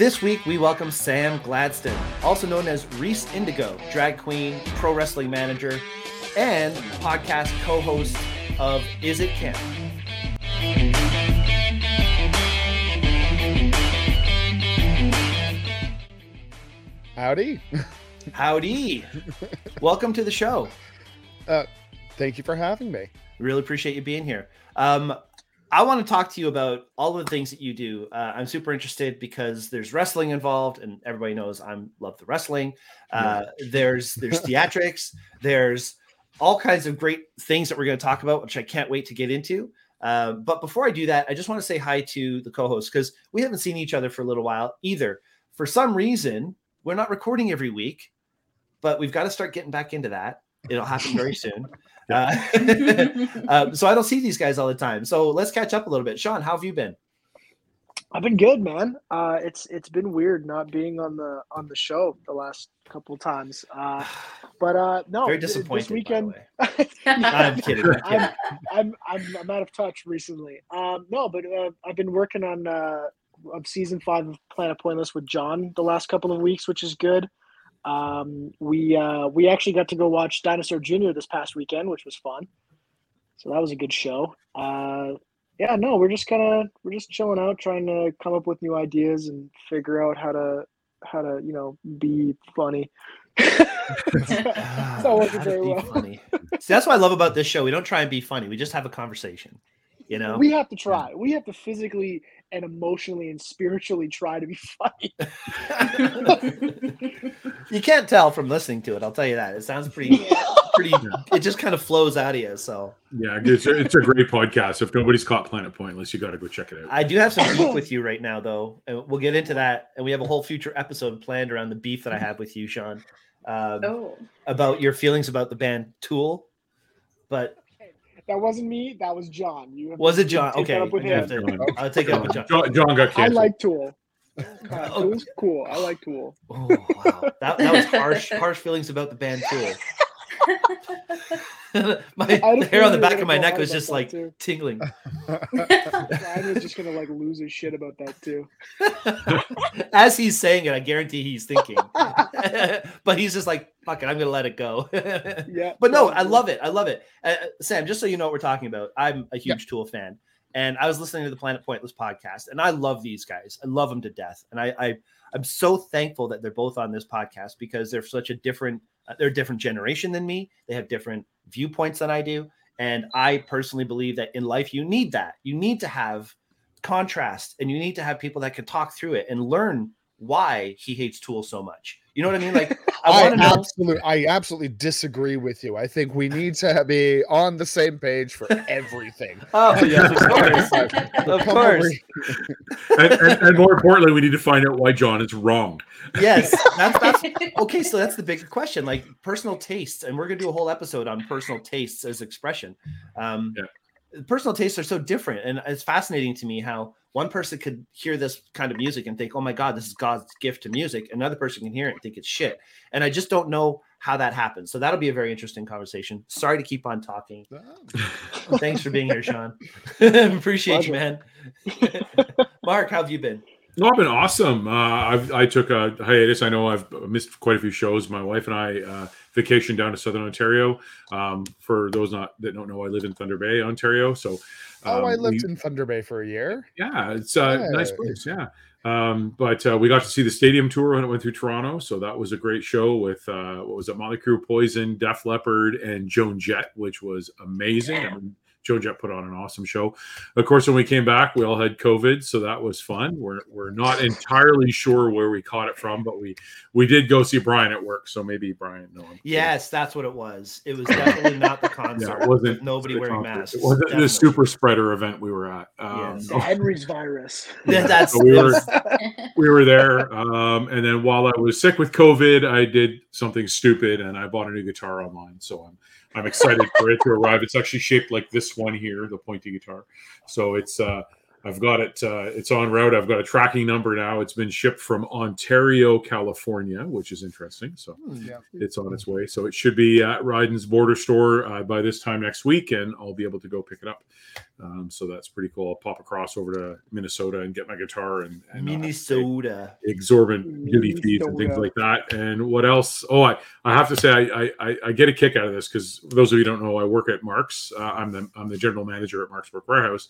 This week, we welcome Sam Gladston, also known as Rhys Indigo, drag queen, pro wrestling manager, and podcast co host of Is It Camp? Howdy. Howdy. Welcome to the show. Uh, thank you for having me. Really appreciate you being here. Um, I want to talk to you about all of the things that you do. Uh, I'm super interested because there's wrestling involved, and everybody knows I'm love the wrestling. Uh, there's there's theatrics. There's all kinds of great things that we're going to talk about, which I can't wait to get into. Uh, but before I do that, I just want to say hi to the co-host because we haven't seen each other for a little while either. For some reason, we're not recording every week, but we've got to start getting back into that. It'll happen very soon. Uh, um, so I don't see these guys all the time. So let's catch up a little bit. Sean, how have you been? I've been good, man. Uh, it's it's been weird not being on the on the show the last couple times. Uh, but uh, no, Very disappointed. This weekend, I'm kidding. I'm kidding. I'm, I'm I'm I'm out of touch recently. Um, no, but uh, I've been working on uh, of season five of Planet Pointless with John the last couple of weeks, which is good. Um, we uh, we actually got to go watch Dinosaur Jr. this past weekend, which was fun. So that was a good show. Uh, yeah, no, we're just kind of we're just chilling out, trying to come up with new ideas and figure out how to how to you know be funny. it's not working very well. funny. See, that's what I love about this show. We don't try and be funny. We just have a conversation. You know, We have to try. We have to physically and emotionally and spiritually try to be funny. you can't tell from listening to it. I'll tell you that. It sounds pretty, pretty. It just kind of flows out of you. So Yeah, it's a, it's a great podcast. If nobody's caught Planet Pointless, you got to go check it out. I do have some beef with you right now, though, and we'll get into that. And we have a whole future episode planned around the beef that I have with you, Sean, um, Oh, about your feelings about the band Tool. But That wasn't me. That was John. You have was it John? take that Okay, up with him. to- I'll take it up with John. John, John got I like Tool. Uh, Tool's cool. I like Tool. Oh wow, that, that was harsh. Harsh feelings about the band Tool. my I had a the hair on the feeling you were back of my neck was just like too. tingling. Brian was just gonna like lose his shit about that too. As he's saying it, I guarantee he's thinking. but he's just like, fuck it, I'm gonna let it go. Yeah. but no, I love it. I love it. Uh, Sam, just so you know what we're talking about, I'm a huge Tool fan, and I was listening to the Planet Pointless podcast, and I love these guys. I love them to death, and I, I I'm so thankful that they're both on this podcast because they're such a different, uh, they're a different generation than me. They have different viewpoints than I do, and I personally believe that in life you need that. You need to have contrast, and you need to have people that can talk through it and learn why he hates Tool so much. You know what I mean? Like I I, know. absolutely, I absolutely disagree with you. I think we need to be on the same page for everything. Oh yes, of course, of course. and, and, and more importantly, we need to find out why John is wrong. Yes, that's that's okay. So that's the big question, like personal tastes, and we're gonna do a whole episode on personal tastes as expression. Um, Personal tastes are so different, and it's fascinating to me how one person could hear this kind of music and think, "Oh my God, this is God's gift to music." Another person can hear it and think it's shit, and I just don't know how that happens. So that'll be a very interesting conversation. Sorry to keep on talking. Thanks for being here, Sean. Appreciate you, man. Mark, how have you been? No, I've been awesome. Uh, I've, I took a hiatus. I know I've missed quite a few shows. My wife and I uh, vacationed down to Southern Ontario. Um, for those not that don't know, I live in Thunder Bay, Ontario. So, Oh, I um, lived we- in Thunder Bay for a year. Yeah, it's a nice place. Yeah. Um, but uh, we got to see the stadium tour when it went through Toronto. So that was a great show with uh, what was it, Motley Crue, Poison, Def Leppard, and Joan Jett, which was amazing. I mean, Joan Jett put on an awesome show. Of course, when we came back, we all had COVID, so that was fun. We're, we're not entirely sure where we caught it from, but we we did go see Brian at work, so maybe Brian. No, I'm kidding. Yes, that's what it was. It was definitely not the concert. Yeah, it wasn't nobody wearing concert. masks. It wasn't Definitely. the super spreader event we were at. Um, Yes. The Henry's virus. Yeah, that's So we were- we were there um, and then while i was sick with covid i did something stupid and i bought a new guitar online so i'm i'm excited for it to arrive. It's actually shaped like this one here the pointy guitar. So it's uh I've got it. Uh, it's on route. I've got a tracking number now. It's been shipped from Ontario, California, which is interesting. So Hmm. Yeah. it's on its way. So it should be at Ryden's border store uh, by this time next week, and I'll be able to go pick it up. Um, so that's pretty cool. I'll pop across over to Minnesota and get my guitar and, and not have to pay Minnesota. exorbitant duty fees and things like that. And what else? Oh, I, I have to say I, I I get a kick out of this because those of you who don't know, I work at Marks. Uh, I'm the I'm the general manager at Mark's Work Wearhouse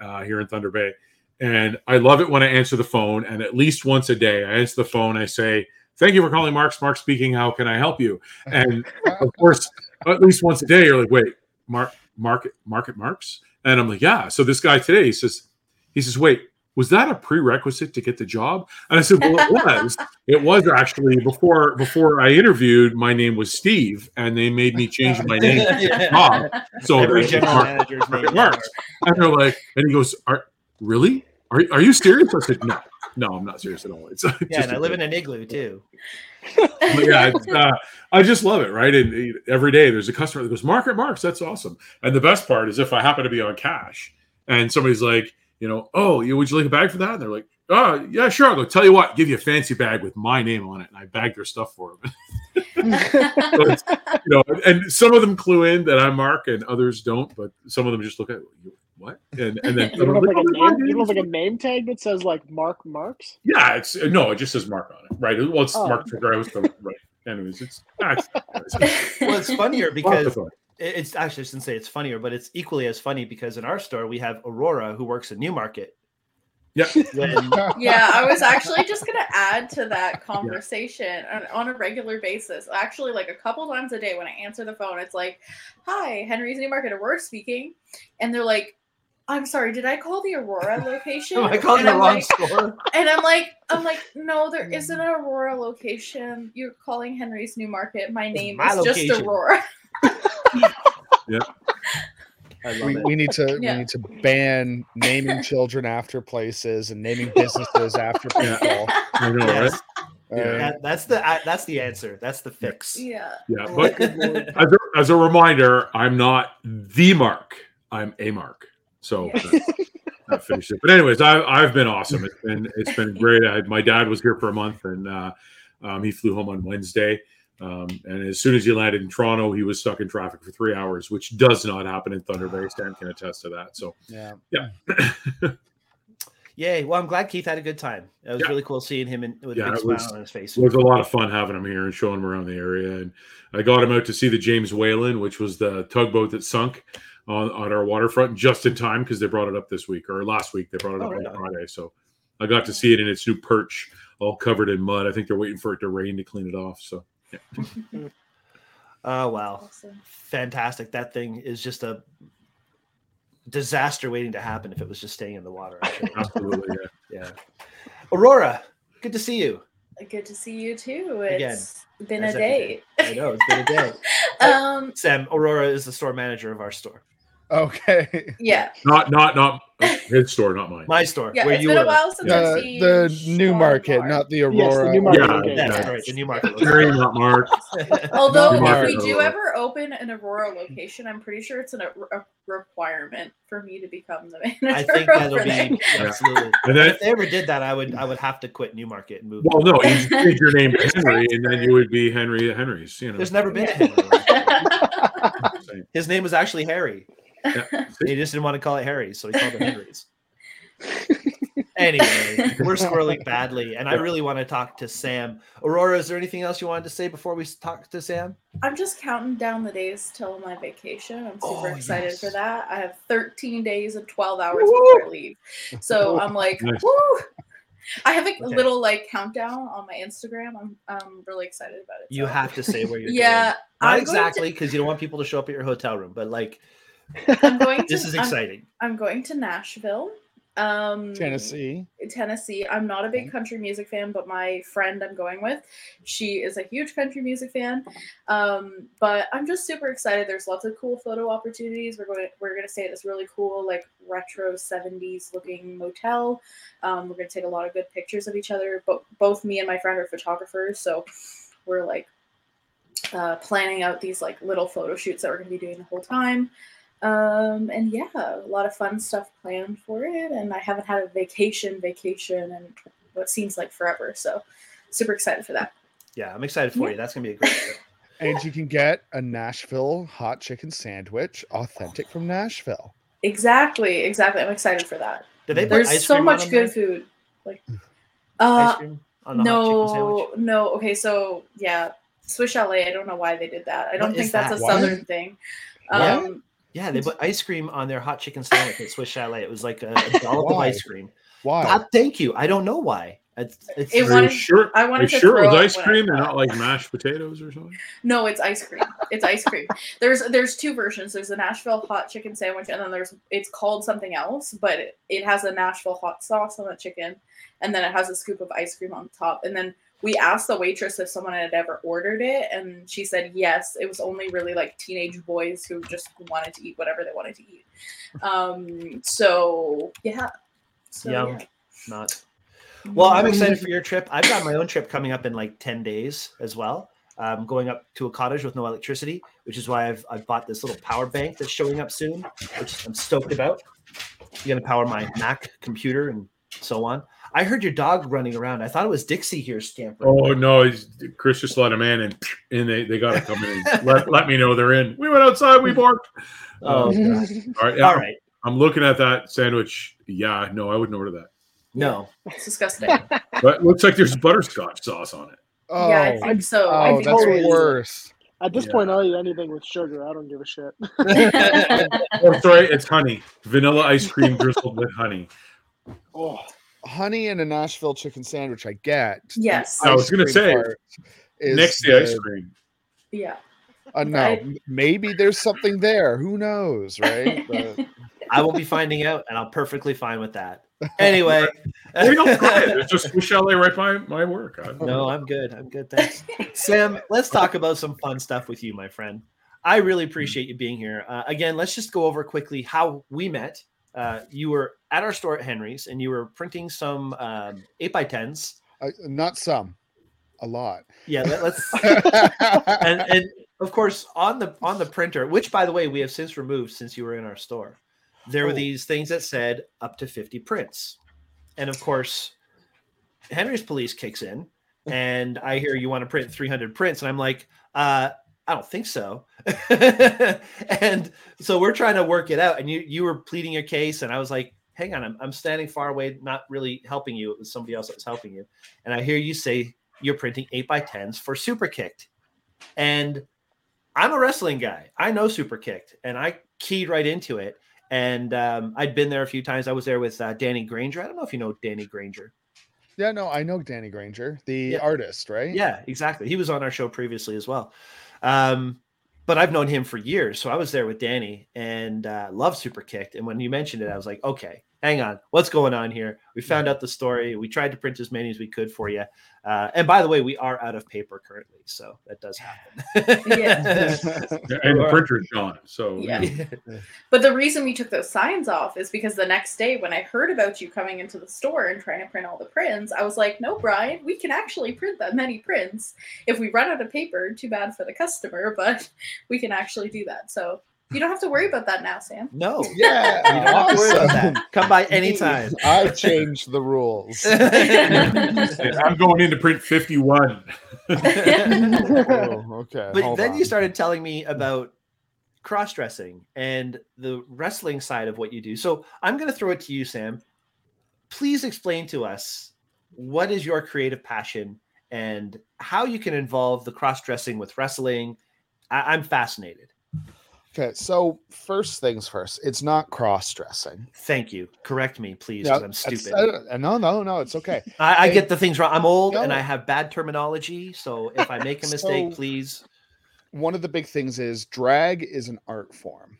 uh, here in Thunder Bay, and I love it when I answer the phone. And at least once a day, I answer the phone. I say, "Thank you for calling Marks. Mark speaking. How can I help you?" And of course, at least once a day, you're like, "Wait, Mark, Market, Market Marks," and I'm like, "Yeah." So this guy today he says, he says, "Wait." Was that a prerequisite to get the job? And I said, "Well, it was. it was actually before before I interviewed. My name was Steve, and they made me change my name. to Bob. So Every there's general Mark- manager's name. it works. And they're like, and he goes, "Are really? Are are you serious?" I said, "No, no, I'm not serious at all. It's Yeah, and I live joke." in an igloo too. Yeah, it's, uh, I just love it, right? And every day there's a customer that goes, "Market marks, that's awesome." And the best part is if I happen to be on cash, and somebody's like, you know, "Oh, you would you like a bag for that?" And they're like, "Oh, yeah, sure." I'll go, "Tell you what, give you a fancy bag with my name on it," and I bag their stuff for them. So you know, and some of them clue in that I'm Mark, and others don't. But some of them just look at what, and and then You some don't, of like like, a name, you don't have like a name tag that says like Mark Marks? yeah, it's no, it just says Mark on it, right? Well, it's Oh. Mark for Grouse, but right. Anyways, it's, ah, it's, it's Well, it's funnier because it's actually I shouldn't say it's funnier, but it's equally as funny because in our store we have Aurora who works at Newmarket. Yeah. When yeah, I was actually just gonna add to that conversation on, on a regular basis. Actually, like a couple times a day when I answer the phone, it's like, "Hi, Henry's Newmarket Aurora speaking," and they're like, "I'm sorry, did I call the Aurora location?" Am I calling and the I'm wrong like, store? and I'm like, I'm like, no, there isn't an Aurora location. You're calling Henry's New Market. My It's name my is location. just Aurora. I love we, we need to Yeah. we need to ban naming children after places and naming businesses after Yeah. people. I know, right? Yes, Uh, Yeah. that- that's the I- that's the answer. That's the fix. yeah. Yeah, but as a, as a reminder, I'm not the Mark. I'm a Mark. So that finished it. But anyways, I, I've been awesome. It's been it's been great. I, my dad was here for a month, and uh, um, he flew home on Wednesday. Um, and as soon as he landed in Toronto, he was stuck in traffic for three hours, which does not happen in Thunder Bay. Stan can attest to that. So yeah. Yeah. Yay! Well, I'm glad Keith had a good time. It was Yeah. really cool seeing him in, with Yeah, a big smile was- on his face. it was a lot of fun having him here and showing him around the area. And I got him out to see the James Whalen, which was the tugboat that sunk on, on our waterfront just in time because they brought it up this week or last week. They brought it Oh, up right on on. Friday. So I got to see it in its new perch, all covered in mud. I think they're waiting for it to rain to clean it off. So Oh wow, Awesome. fantastic! That thing is just a disaster waiting to happen if it was just staying in the water. Absolutely, yeah. yeah. Aurora, good to see you. Good to see you too. Again, been as a day. I know it's been a day. um, Sam, Aurora is the store manager of our store, Okay. yeah, Not not not his store, not mine. my store, yeah. where It's you been were. a while since I've The, seen the Sean new market, Barr. not the Aurora. Yes, the new market Yeah, location. That's yeah. right, the new market. Harry, not Mark. Although New if market. we do ever open an Aurora location, I'm pretty sure it's an, a, a requirement for me to become the manager. I think that'll there. be absolutely. And And then if they ever did that, I would I would have to quit Newmarket and move. well, no, you change your name to Henry, and then you would be Henry at Henry's. You know, There's never been a Henry. His name was actually Harry. Yeah. He just didn't want to call it Harry, so he called it Henry's. anyway, we're squirreling badly, and I really want to talk to Sam. Aurora, is there anything else you wanted to say before we talk to Sam? I'm just counting down the days till my vacation. I'm super Oh, excited yes. for that. I have 13 days and 12 hours Woo! before I leave. So I'm like, Nice. woo! I have a Okay. little like countdown on my Instagram. I'm I'm really excited about it. You have to say where you're Yeah, going. Not I'm exactly because you don't want people to show up at your hotel room, but like I'm going to this is I'm- exciting. I'm, going to Nashville. Um Tennessee. Tennessee. I'm not a big country music fan, but my friend I'm going with, she is a huge country music fan. Um, but I'm just super excited. There's lots of cool photo opportunities. We're going we're gonna stay at this really cool, like retro 70s looking motel. Um, we're gonna take a lot of good pictures of each other. But both me and my friend are photographers, so we're like uh, planning out these like little photo shoots that we're gonna be doing the whole time. Um, and yeah, a lot of fun stuff planned for it. And I haven't had a vacation, vacation, and what seems like forever. So super excited for that. Yeah, I'm excited for Yeah. you. That's gonna be a great trip. And you can get a Nashville hot chicken sandwich, authentic from Nashville. Exactly, exactly. I'm excited for that. Did they put There's ice so cream on much good there? food. Like, Ice uh, cream on the hot no, no. Okay, so yeah, Swiss Chalet. I don't know why they did that. I don't What think that's that? a What? southern thing. What? Um, Yeah, they put ice cream on their hot chicken sandwich at Swiss Chalet. It was like a, a dollop of ice cream. Why? God, thank you. I don't know why. It's, it's It Are wanted- sure? I Are wanted you to sure it was ice cream and not like mashed potatoes or something? No, it's ice cream. It's ice cream. There's there's two versions. There's a Nashville hot chicken sandwich, and then there's it's called something else, but it, it has a Nashville hot sauce on the chicken, and then it has a scoop of ice cream on top. And then we asked the waitress if someone had ever ordered it, and she said yes. It was only really like teenage boys who just wanted to eat whatever they wanted to eat. Um. So yeah. So Yum. yeah. not. Well, I'm excited for your trip. I've got my own trip coming up in like 10 days as well. I'm going up to a cottage with no electricity, which is why I've, I've bought this little power bank that's showing up soon, which I'm stoked about. You're going to power my Mac computer and so on. I heard your dog running around. I thought it was Dixie here scampering. Oh no, he's, Chris just let him in, and and they, they got to come in. Let, let me know they're in. We went outside. We barked. Oh, Um, God. all right, yeah, all right. I'm looking at that sandwich. Yeah, no, I wouldn't order that. No. It's disgusting. But it looks like there's butterscotch sauce on it. Oh, yeah, I think so. I oh think that's totally- worse. At this Yeah. point, I'll eat anything with sugar. I don't give a shit. Oh, sorry, it's honey. Vanilla ice cream drizzled with honey. Oh, Honey and a Nashville chicken sandwich, I get. Yes. I was gonna say, Next to the ice cream. yeah. Uh, no, I- m- maybe there's something there. Who knows, right? But I will be finding out, and I'm perfectly fine with that. Anyway. Hey, don't try it. It's just Swiss chalet right by my work. I- No, I'm good. I'm good. Thanks. Sam, let's talk about some fun stuff with you, my friend. I really appreciate you being here. Uh, again, let's just go over quickly how we met. Uh, you were at our store at Henry's and you were printing some um, 8 by 10s uh, not some, a lot. Yeah, let, us and, and of course on the on the printer, which by the way we have since removed since you were in our store, there were Oh. these things that said up to 50 prints. And of course, Henry's police kicks in, and I hear you want to print 300 prints, and I'm like, uh, I don't think so. and so we're trying to work it out, and you you were pleading your case, and I was like, hang on, I'm, I'm standing far away, not really helping you. It was somebody else that was helping you, and I hear you say you're printing eight by tens for Super Kicked, and I'm a wrestling guy. I know Super Kicked, and I keyed right into it. And um, I'd been there a few times. I was there with uh, Danny Granger. I don't know if you know Danny Granger. yeah, no, I know Danny Granger, the Yeah. artist, right? Yeah, exactly. He was on our show previously as well. Um, but I've known him for years. So I was there with Danny and uh, love Super Kicked. And when you mentioned it, I was like, okay, hang on. What's going on here? We found out the story. We tried to print as many as we could for you. Uh, and by the way, we are out of paper currently. So that does happen. Yeah. and the printer's gone. So Yeah. But the reason we took those signs off is because the next day, when I heard about you coming into the store and trying to print all the prints, I was like, no, Brian, we can actually print that many prints. If we run out of paper, too bad for the customer, but we can actually do that. So you don't have to worry about that now, Sam. no. Yeah, You don't have to worry about that. Come by anytime. I changed the rules. I'm going into print 51. oh, okay. but hold then you started telling me about cross dressing and the wrestling side of what you do. So I'm going to throw it to you, Sam. Please explain to us what is your creative passion and how you can involve the cross dressing with wrestling. I- I'm fascinated. Okay, so first things first, it's not cross dressing. Thank you. Correct me, please, because I'm stupid. uh, no, no, no, it's okay. I, I hey, get the things wrong. I'm old and. I have bad terminology. So if I make a mistake, So- please. One of the big things is drag is an art form.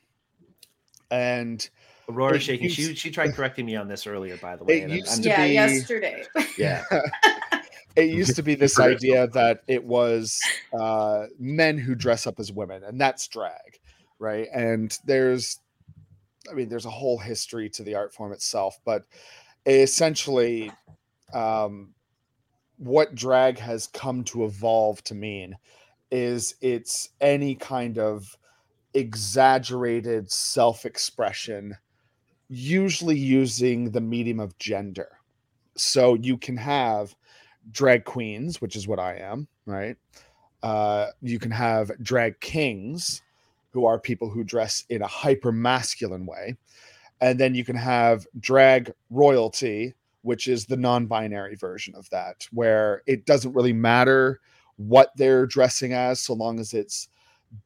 And Aurora shaking. She used- she tried correcting me on this earlier, by the way. It and I'm- used I'm- to yeah, be- yesterday. yeah. it used to be this idea that it was uh, men who dress up as women, and that's drag, right? And there's, I mean, there's a whole history to the art form itself, but essentially, um, what drag has come to evolve to mean is it's any kind of exaggerated self-expression usually using the medium of gender so you can have drag queens which is what i am right uh, you can have drag kings who are people who dress in a hyper masculine way. And then you can have drag royalty which is the non-binary version of that where it doesn't really matter what they're dressing as so long as it's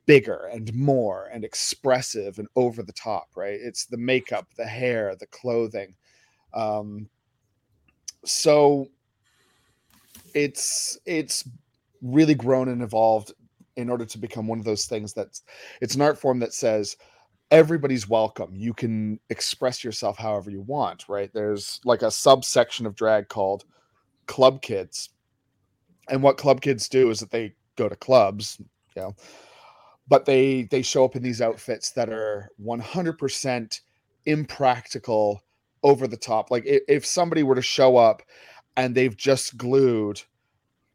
bigger and more and expressive and over the top right? It's the makeup the hair the clothing. Um so it's it's really grown and evolved in order to become one of those things that's it's an art form that says everybody's welcome. You can express yourself however you want right? There's like a subsection of drag called club kids. And what club kids do is that they go to clubs you know but they they show up in these outfits that are 100% impractical over the top. Like if, if somebody were to show up and they've just glued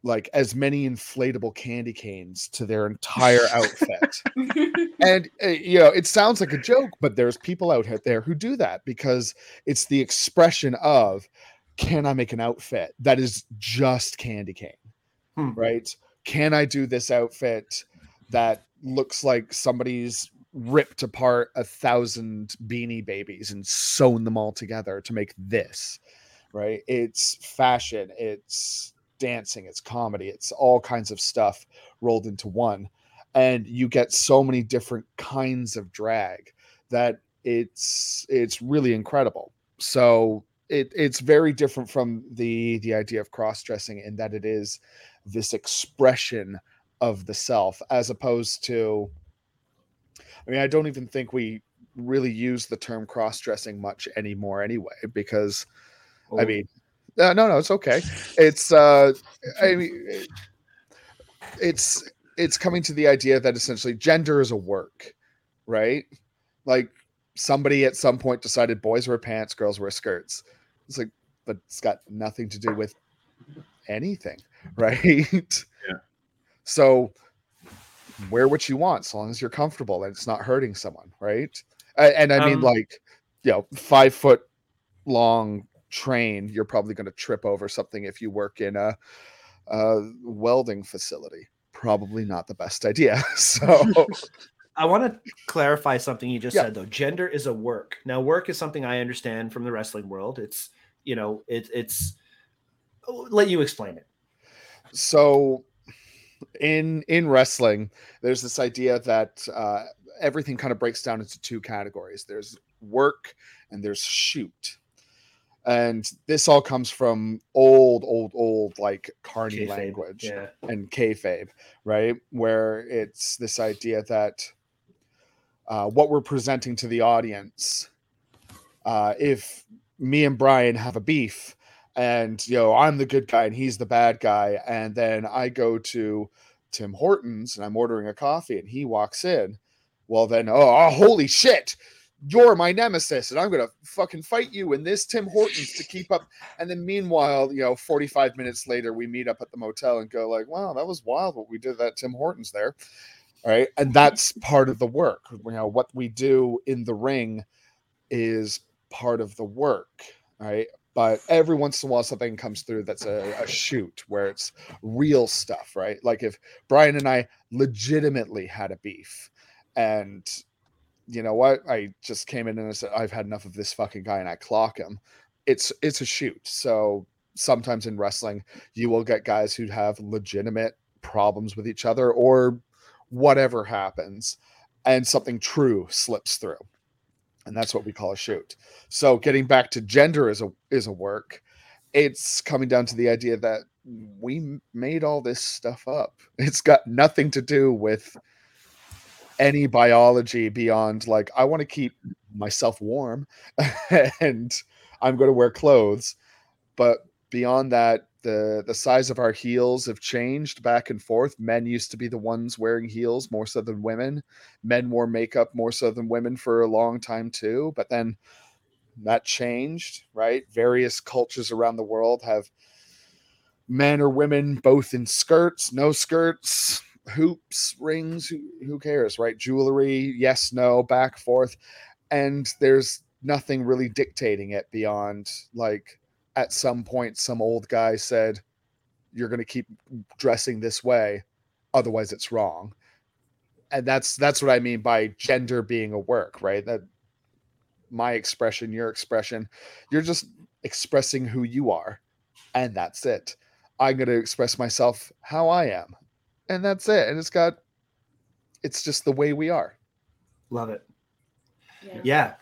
like as many inflatable candy canes to their entire outfit. And uh, you know it sounds like a joke but there's people out there who do that because it's the expression of can i make an outfit that is just candy cane? Hmm. right? Can i do this outfit that looks like somebody's ripped apart a thousand beanie babies and sewn them all together to make this? Right? It's fashion. It's dancing it's comedy it's all kinds of stuff rolled into one. And you get so many different kinds of drag that it's it's really incredible. So it, it's very different from the the idea of cross-dressing in that it is this expression of the self as opposed to i mean i don't even think we really use the term cross-dressing much anymore anyway because i Oh, mean uh, no no it's okay. It's uh i mean it's it's coming to the idea that essentially gender is a work right? Like somebody at some point decided boys wear pants girls wear skirts. It's like but it's got nothing to do with anything right? Yeah. so wear what you want so long as you're comfortable and it's not hurting someone right? A- and i mean Um, like you know five foot long train you're probably going to trip over something if you work in a, a welding facility probably not the best idea so I want to clarify something you just Yeah. said though. Gender is a work. Now, work is something I understand from the wrestling world. It's you know, it, it's. oh, Let you explain it. so in in wrestling there's this idea that uh, everything kind of breaks down into two categories there's work and there's shoot and this all comes from old old old like carney Kayfabe. language Yeah. and kayfabe, right? Where it's this idea that uh, what we're presenting to the audience, uh, if me and Brian have a beef, and you know I'm the good guy and he's the bad guy, and then I go to Tim Hortons and I'm ordering a coffee and he walks in, well then oh, oh holy shit. You're my nemesis, and I'm gonna fucking fight you in this Tim Hortons to keep up and then meanwhile, you know, 45 minutes later, we meet up at the motel and go like, wow, that was wild what we did at that Tim Hortons there. All right. And that's part of the work. You know, what we do in the ring is part of the work. Right. But every once in a while something comes through that's a, a shoot where it's real stuff, right? Like if Brian and I legitimately had a beef and you know what? I just came in and I said, I've had enough of this fucking guy and I clock him it's it's a shoot. So sometimes in wrestling, you will get guys who have legitimate problems with each other or whatever happens, and something true slips through. And that's what we call a shoot. So getting back to gender is a is a work. It's coming down to the idea that we made all this stuff up. It's got nothing to do with any biology beyond like I want to keep myself warm and I'm going to wear clothes. But beyond that, the the size of our heels have changed back and forth. Men used to be the ones wearing heels more so than women. Men wore makeup more so than women for a long time too. But then that changed, right? Various cultures around the world have men or women both in skirts, no skirts, hoops, rings, who, who cares, right? Jewelry, yes, no, back, forth. And there's nothing really dictating it beyond like at some point, some old guy said, You're going to keep dressing this way, otherwise, it's wrong. And that's that's what I mean by gender being a work, right? That my expression, your expression, you're just expressing who you are, and that's it. I'm going to express myself how I am, and that's it. And it's got, it's just the way we are. Love it. Yeah. Yeah.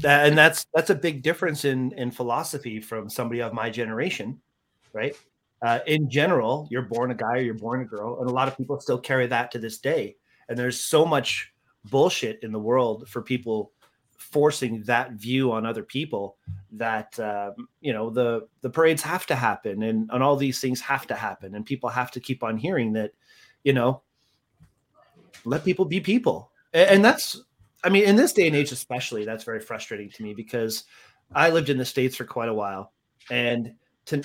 That, and that's that's a big difference in in philosophy from somebody of my generation, right? Uh, in general, you're born a guy or you're born a girl, and a lot of people still carry that to this day. And there's so much bullshit in the world for people forcing that view on other people that um, you know the the parades have to happen and and all these things have to happen and people have to keep on hearing that you know let people be people. And, that's i mean in this day and age especially that's very frustrating to me because i lived in the states for quite a while. And to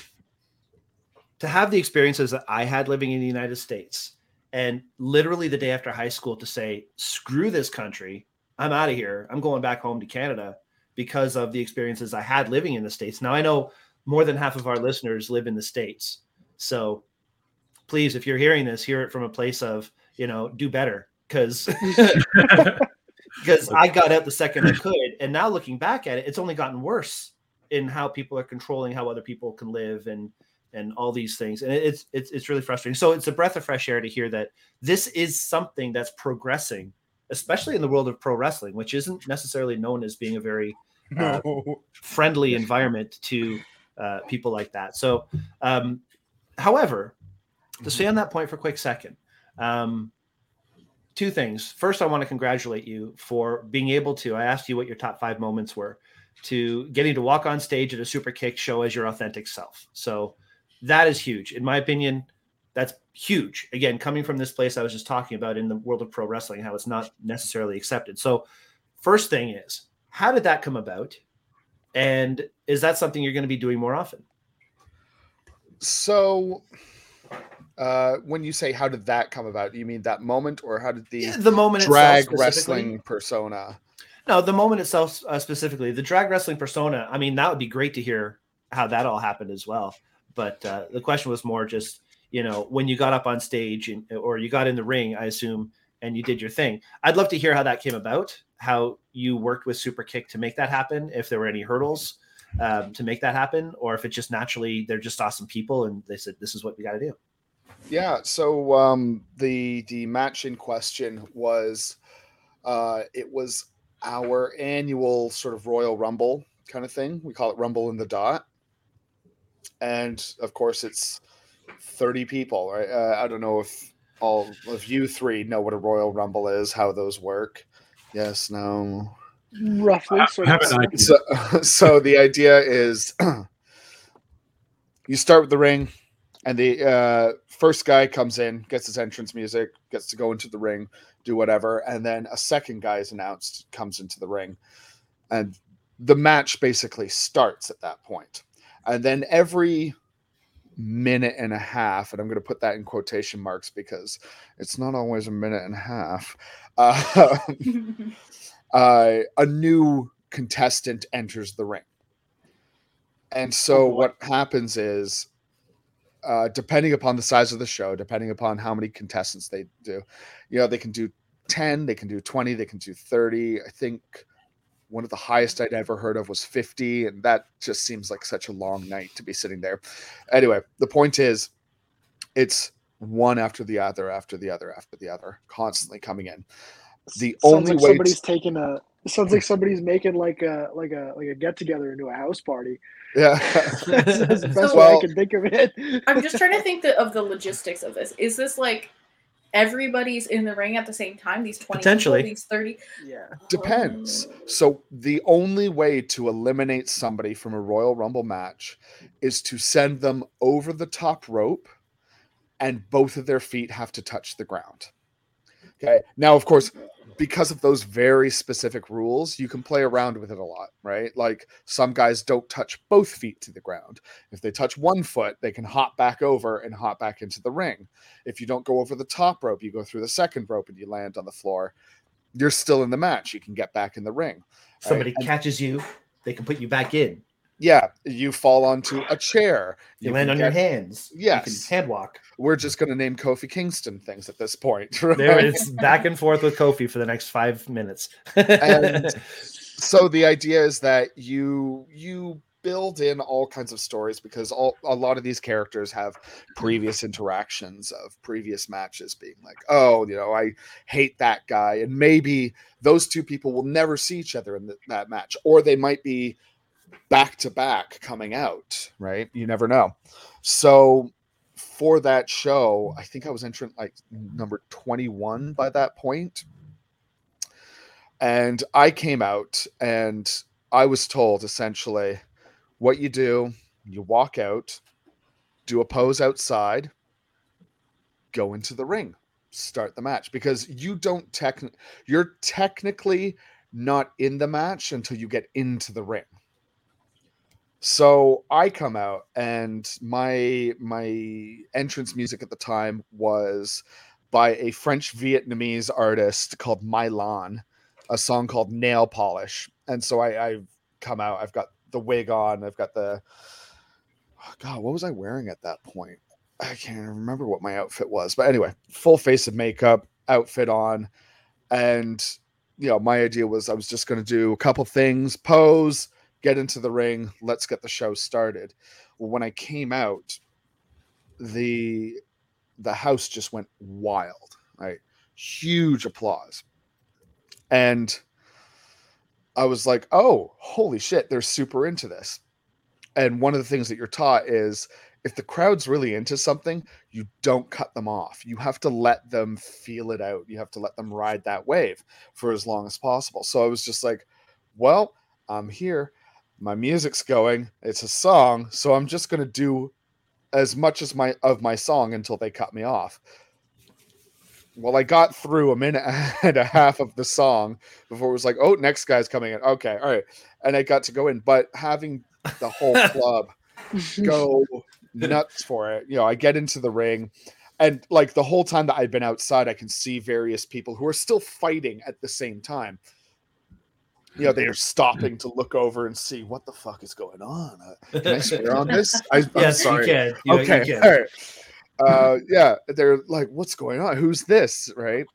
to have the experiences that i had living in the united states and literally the day after high school to say screw this country. I'm out of here. I'm going back home to canada because of the experiences i had living in the states. Now i know more than half of our listeners live in the states. So please if you're hearing this hear it from a place of you know do better. Because because i got out the second i could and now looking back at it it's only gotten worse in how people are controlling how other people can live and and all these things. And it's it's it's really frustrating. So it's a breath of fresh air to hear that this is something that's progressing especially in the world of pro wrestling which isn't necessarily known as being a very uh, friendly environment to uh, people like that. So um however to stay on that point for a quick second. Um two things. First i want to congratulate you for being able to i asked you what your top five moments were to getting to walk on stage at a super kick show as your authentic self. So that is huge. In my opinion that's huge. Again coming from this place i was just talking about in the world of pro wrestling how it's not necessarily accepted. So first thing is how did that come about? And is that something you're going to be doing more often? So, uh, when you say how did that come about, do you mean that moment, or how did the Yeah, the moment drag wrestling persona? No, the moment itself uh, specifically, the drag wrestling persona. I mean, that would be great to hear how that all happened as well. But uh, the question was more just, you know, when you got up on stage and, or you got in the ring, I assume, and you did your thing. I'd love to hear how that came about, how you worked with Super Kick to make that happen, if there were any hurdles um, to make that happen, or if it just naturally they're just awesome people and they said this is what we got to do. Yeah. So um, the the match in question was, uh, it was our annual sort of Royal Rumble kind of thing. We call it Rumble in the Dot, and of course it's thirty people. Right? Uh, I don't know if all of you three know what a Royal Rumble is, how those work. Yes. No. roughly. I sort of. So, so the idea is you start with the ring, and the uh, first guy comes in, gets his entrance music, gets to go into the ring, do whatever, and then a second guy is announced, comes into the ring, and the match basically starts at that point. And then every minute and a half, and I'm going to put that in quotation marks because it's not always a minute and a half. Uh, uh, a new contestant enters the ring. And so what happens is, uh, depending upon the size of the show, depending upon how many contestants they do, you know, they can do 10, they can do 20, they can do 30. I think one of the highest I'd ever heard of was 50. And that just seems like such a long night to be sitting there. Anyway, the point is, it's one after the other, after the other, after the other, constantly coming in. The sounds only like way somebody's to- taking a. Sounds like somebody's making like a like a like a get together into a house party. Yeah. That's the best way I can think of it. I'm just trying to think the, of the logistics of this. Is this like everybody's in the ring at the same time? These 20 Potentially. people, these 30? Yeah. Depends. Oh. So the only way to eliminate somebody from a Royal Rumble match is to send them over the top rope and both of their feet have to touch the ground. Okay. Now, of course, because of those very specific rules, you can play around with it a lot, right? Like some guys don't touch both feet to the ground. If they touch one foot, they can hop back over and hop back into the ring. If you don't go over the top rope, you go through the second rope and you land on the floor. You're still in the match. You can get back in the ring. Somebody And- catches you, they can put you back in. Yeah, you fall onto a chair. You, land can on your hands. Yes. You can hand walk. We're just going to name Kofi Kingston things at this point. Right? There it's back and forth with Kofi for the next five minutes. and so the idea is that you you build in all kinds of stories because all a lot of these characters have previous interactions of previous matches being like oh you know i hate that guy and maybe those two people will never see each other in th- that match or they might be back to back coming out right? You never know. So for that show i think i was entrant like number 21 by that point. And I came out and I was told essentially what you do, you walk out, do a pose outside, go into the ring, start the match. Because you don't tech you're technically not in the match until you get into the ring. So I come out and my my entrance music at the time was by a French Vietnamese artist called Mylan a song called Nail Polish. And so I, I've come out, I've got the wig on, I've got the oh God, what was I wearing at that point? I can't remember what my outfit was. But anyway, full face of makeup, outfit on. And you know, my idea was I was just gonna do a couple things, pose, get into the ring, let's get the show started. When I came out, the the house just went wild, right? Huge applause and I was like, "Oh, holy shit, they're super into this." And one of the things that you're taught is if the crowd's really into something, you don't cut them off. You have to let them feel it out. You have to let them ride that wave for as long as possible. So I was just like, "Well, I'm here. My music's going. It's a song, so I'm just going to do as much as my of my song until they cut me off." well, I got through a minute and a half of the song before it was like, oh, next guy's coming in. Okay, all right. And I got to go in, but having the whole club go nuts for it, you know, I get into the ring. And like the whole time that I've been outside, I can see various people who are still fighting at the same time. You know, they are stopping to look over and see what the fuck is going on. Uh, can I swear on this? I, I'm yes, sorry. you can. You, okay you can. right. Uh yeah they're like what's going on? Who's this? Right?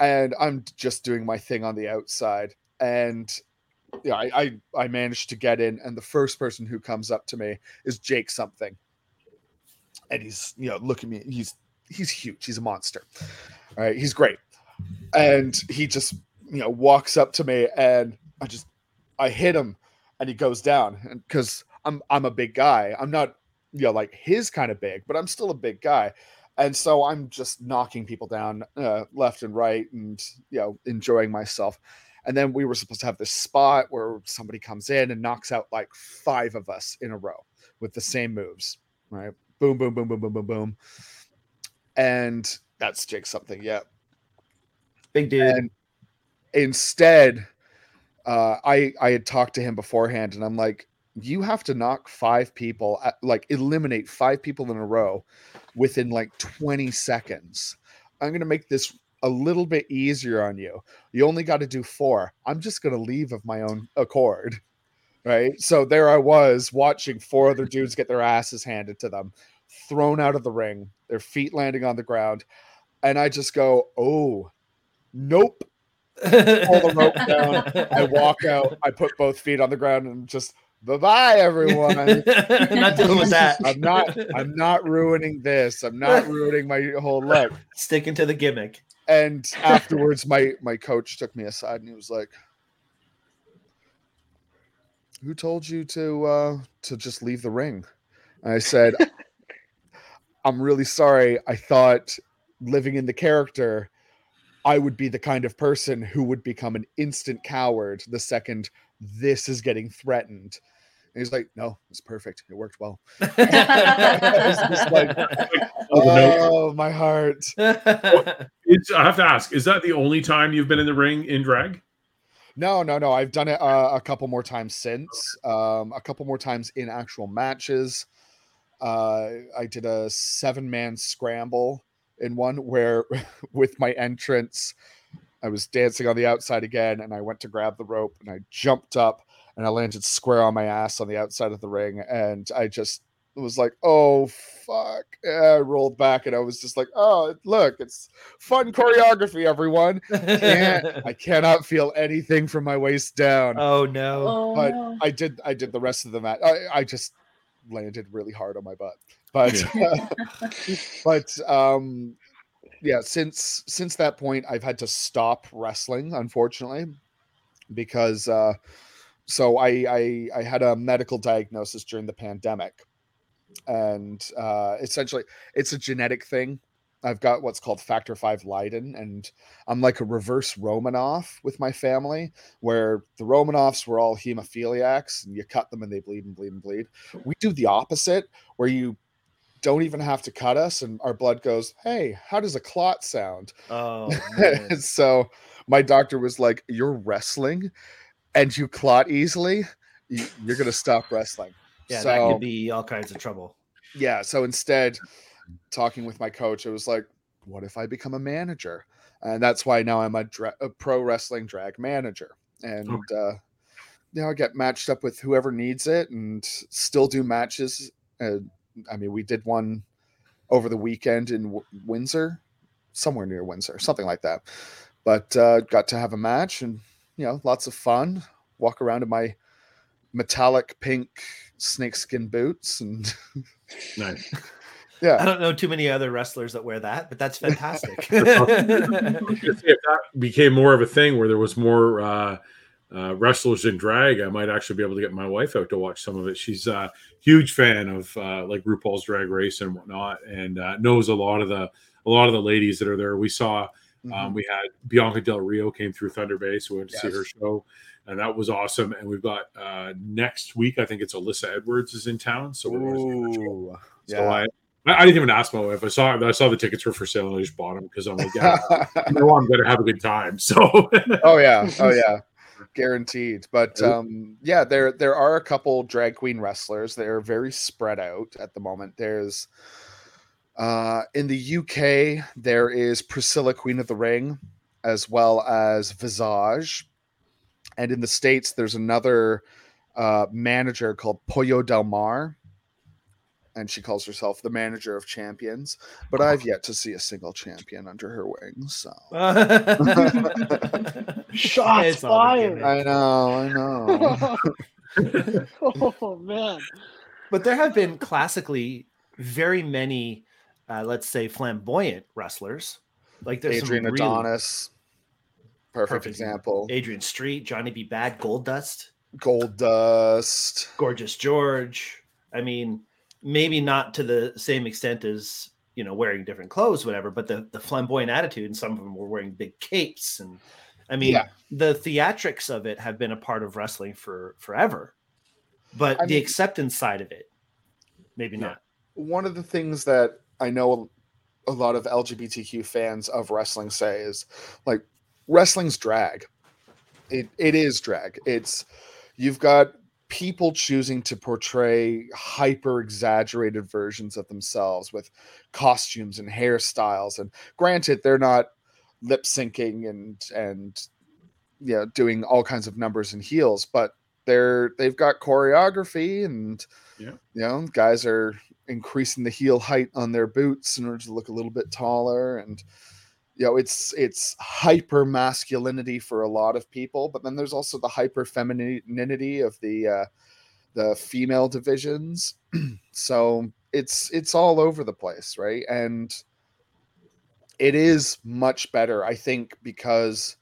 And i'm just doing my thing on the outside. And yeah I, I i managed to get in and the first person who comes up to me is jake something. And he's you know look at me he's he's huge. He's a monster. All right? He's great. And he just you know walks up to me and i just i hit him and he goes down. And because i'm i'm a big guy. I'm not you know like his kind of big but i'm still a big guy. And so i'm just knocking people down uh, left and right and you know enjoying myself. And then we were supposed to have this spot where somebody comes in and knocks out like five of us in a row with the same moves right? Boom boom boom boom boom boom boom. And that's jake something yeah. Big dude. and instead uh i i had talked to him beforehand and i'm like you have to knock five people at, like eliminate five people in a row within like 20 seconds. I'm to make this a little bit easier on you. You only got to do four. I'm just to leave of my own accord. Right? So there i was watching four other dudes get their asses handed to them thrown out of the ring their feet landing on the ground and i just go oh nope pull the rope down. I walk out. I put both feet on the ground and just bye bye everyone. not dealing with that. I'm not. I'm not ruining this. I'm not ruining my whole look. sticking to the gimmick. And afterwards, my my coach took me aside and he was like, "Who told you to uh, to just leave the ring?" And I said, "I'm really sorry. I thought living in the character." I would be the kind of person who would become an instant coward the second this is getting threatened. And he's like, no, it's perfect. It worked well. was just like, Oh, the note. Oh, my heart. It's, I have to ask: Is that the only time you've been in the ring in drag? No, no, no. I've done it uh, a couple more times since. Um, a couple more times in actual matches. Uh, I did a seven man scramble in one where, with my entrance, I was dancing on the outside again, and I went to grab the rope, and I jumped up, and I landed square on my ass on the outside of the ring, and I just was like, "Oh fuck!" Yeah, I rolled back, and I was just like, "Oh, look, it's fun choreography, everyone." Can't, I cannot feel anything from my waist down. oh no. Oh, but no. I did I did the rest of the match. I, I just landed really hard on my butt. But but um yeah, since since that point I've had to stop wrestling, unfortunately, because uh so I I, I had a medical diagnosis during the pandemic. And uh essentially it's a genetic thing. I've got what's called factor five Leiden, and I'm like a reverse Romanov with my family, where the Romanovs were all hemophiliacs and you cut them and they bleed and bleed and bleed. We do the opposite, where you don't even have to cut us, and our blood goes, Hey, how does a clot sound? Oh so my doctor was like, You're wrestling and you clot easily, you, you're going to stop wrestling. yeah, so, that could be all kinds of trouble. yeah so instead talking with my coach it was like what if i become a manager and that's why now i'm a, dra- a pro wrestling drag manager and uh you know i get matched up with whoever needs it and still do matches uh, i mean we did one over the weekend in w- windsor somewhere near windsor something like that but uh got to have a match and you know lots of fun walk around in my metallic pink snakeskin boots and Nice. yeah I don't know too many other wrestlers that wear that, but that's fantastic. I was gonna say, if that became more of a thing where there was more uh, uh, wrestlers in drag, I might actually be able to get my wife out to watch some of it. She's a huge fan of uh, like RuPaul's Drag Race and whatnot, and uh, knows a lot of the a lot of the ladies that are there. We saw Mhm. um, we had Bianca Del Rio came through Thunder Bay, so we went to see her show, and that was awesome. And we've got uh, next week, I think it's Alyssa Edwards is in town, so we're going to show. So yeah. I, I didn't even ask my wife. I saw I saw the tickets were for sale and I just bought them because I'm like, yeah, I know I'm going to have a good time. So oh yeah, oh yeah, guaranteed. But um, yeah, there there are a couple drag queen wrestlers. They're very spread out at the moment. There's uh, in the UK there is Priscilla Queen of the Ring, as well as Visage, and in the states there's another uh, manager called Pollo Del Mar. And she calls herself the manager of champions, but I've yet to see a single champion under her wings. So Shots It's fired. I know, I know. oh man. but there have been classically very many, uh, let's say, flamboyant wrestlers. Like there's Adrian some really- Adonis, perfect, Perfect. example. Adrian Street, Johnny B. Bad, Gold Dust, Gold Dust. Gorgeous George. I mean, maybe not to the same extent as you know wearing different clothes, whatever, but the the flamboyant attitude, and some of them were wearing big capes, and I mean, Yeah. the theatrics of it have been a part of wrestling for forever, but I the mean- acceptance side of it, maybe Yeah. not. One of the things that I know a lot of LGBTQ fans of wrestling say is like wrestling's drag. It it is drag. It's you've got people choosing to portray hyper exaggerated versions of themselves with costumes and hairstyles and granted they're not lip syncing and and you know doing all kinds of numbers and heels but they're they've got choreography and Yeah. you know guys are increasing the heel height on their boots in order to look a little bit taller and you know it's it's hyper masculinity for a lot of people but then there's also the hyper femininity of the uh the female divisions. So it's it's all over the place right? And it is much better i think because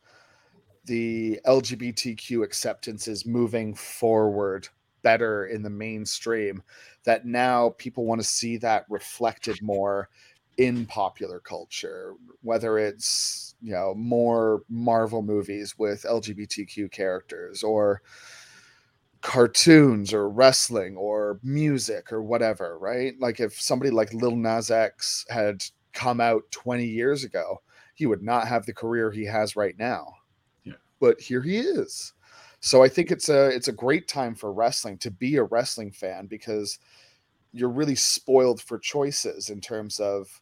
the lgbtq acceptance is moving forward better in the mainstream that now people want to see that reflected more in popular culture whether it's you know more marvel movies with lgbtq characters or cartoons or wrestling or music or whatever right like if somebody like lil nas x had come out 20 years ago he would not have the career he has right now. Yeah. But here he is. So I think it's a it's a great time for wrestling to be a wrestling fan because you're really spoiled for choices in terms of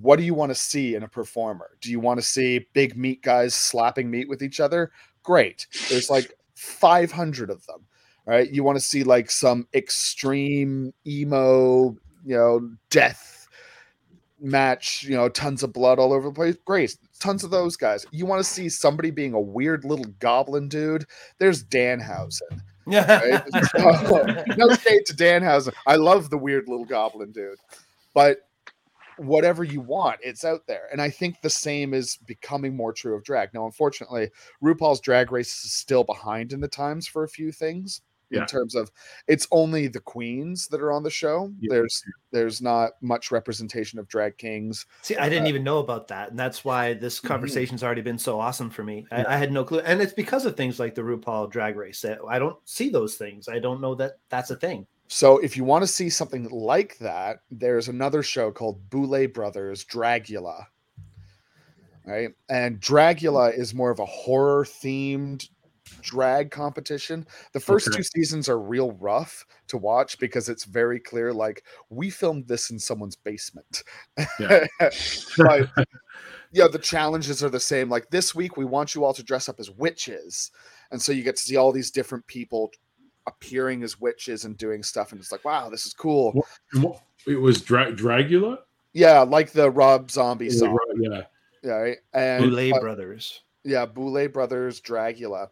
what do you want to see in a performer? Do you want to see big meat guys slapping meat with each other? Great. There's like 500 of them. Right? You want to see like some extreme emo, you know, death match, you know, tons of blood all over the place. Great. Tons of those guys. You want to see somebody being a weird little goblin dude? There's Danhausen. Yeah. Right? no shade to Danhausen. I love the weird little goblin dude. But whatever you want, it's out there. And I think the same is becoming more true of drag. Now, unfortunately, RuPaul's drag race is still behind in the times for a few things. Yeah. In terms of it's only the queens that are on the show. Yeah. There's there's not much representation of drag kings. See, I didn't uh, even know about that, and that's why this mm-hmm. conversation's already been so awesome for me. I, I had no clue, and it's because of things like the RuPaul Drag Race that I don't see those things. I don't know that that's a thing. So if you want to see something like that, there's another show called Boulet Brothers Dragula. Right? And Dragula is more of a horror themed drag competition. The first Okay. two seasons are real rough to watch because it's very clear like we filmed this in someone's basement. Yeah. but yeah, the challenges are the same. Like this week we want you all to dress up as witches. And so you get to see all these different people appearing as witches and doing stuff and it's like wow, this is cool. What- what- It was Dra- Dragula. Yeah, like the Rob Zombie Yeah, song. Yeah. yeah. Right. And Boulet uh, Brothers. yeah, Boulet Brothers Dragula.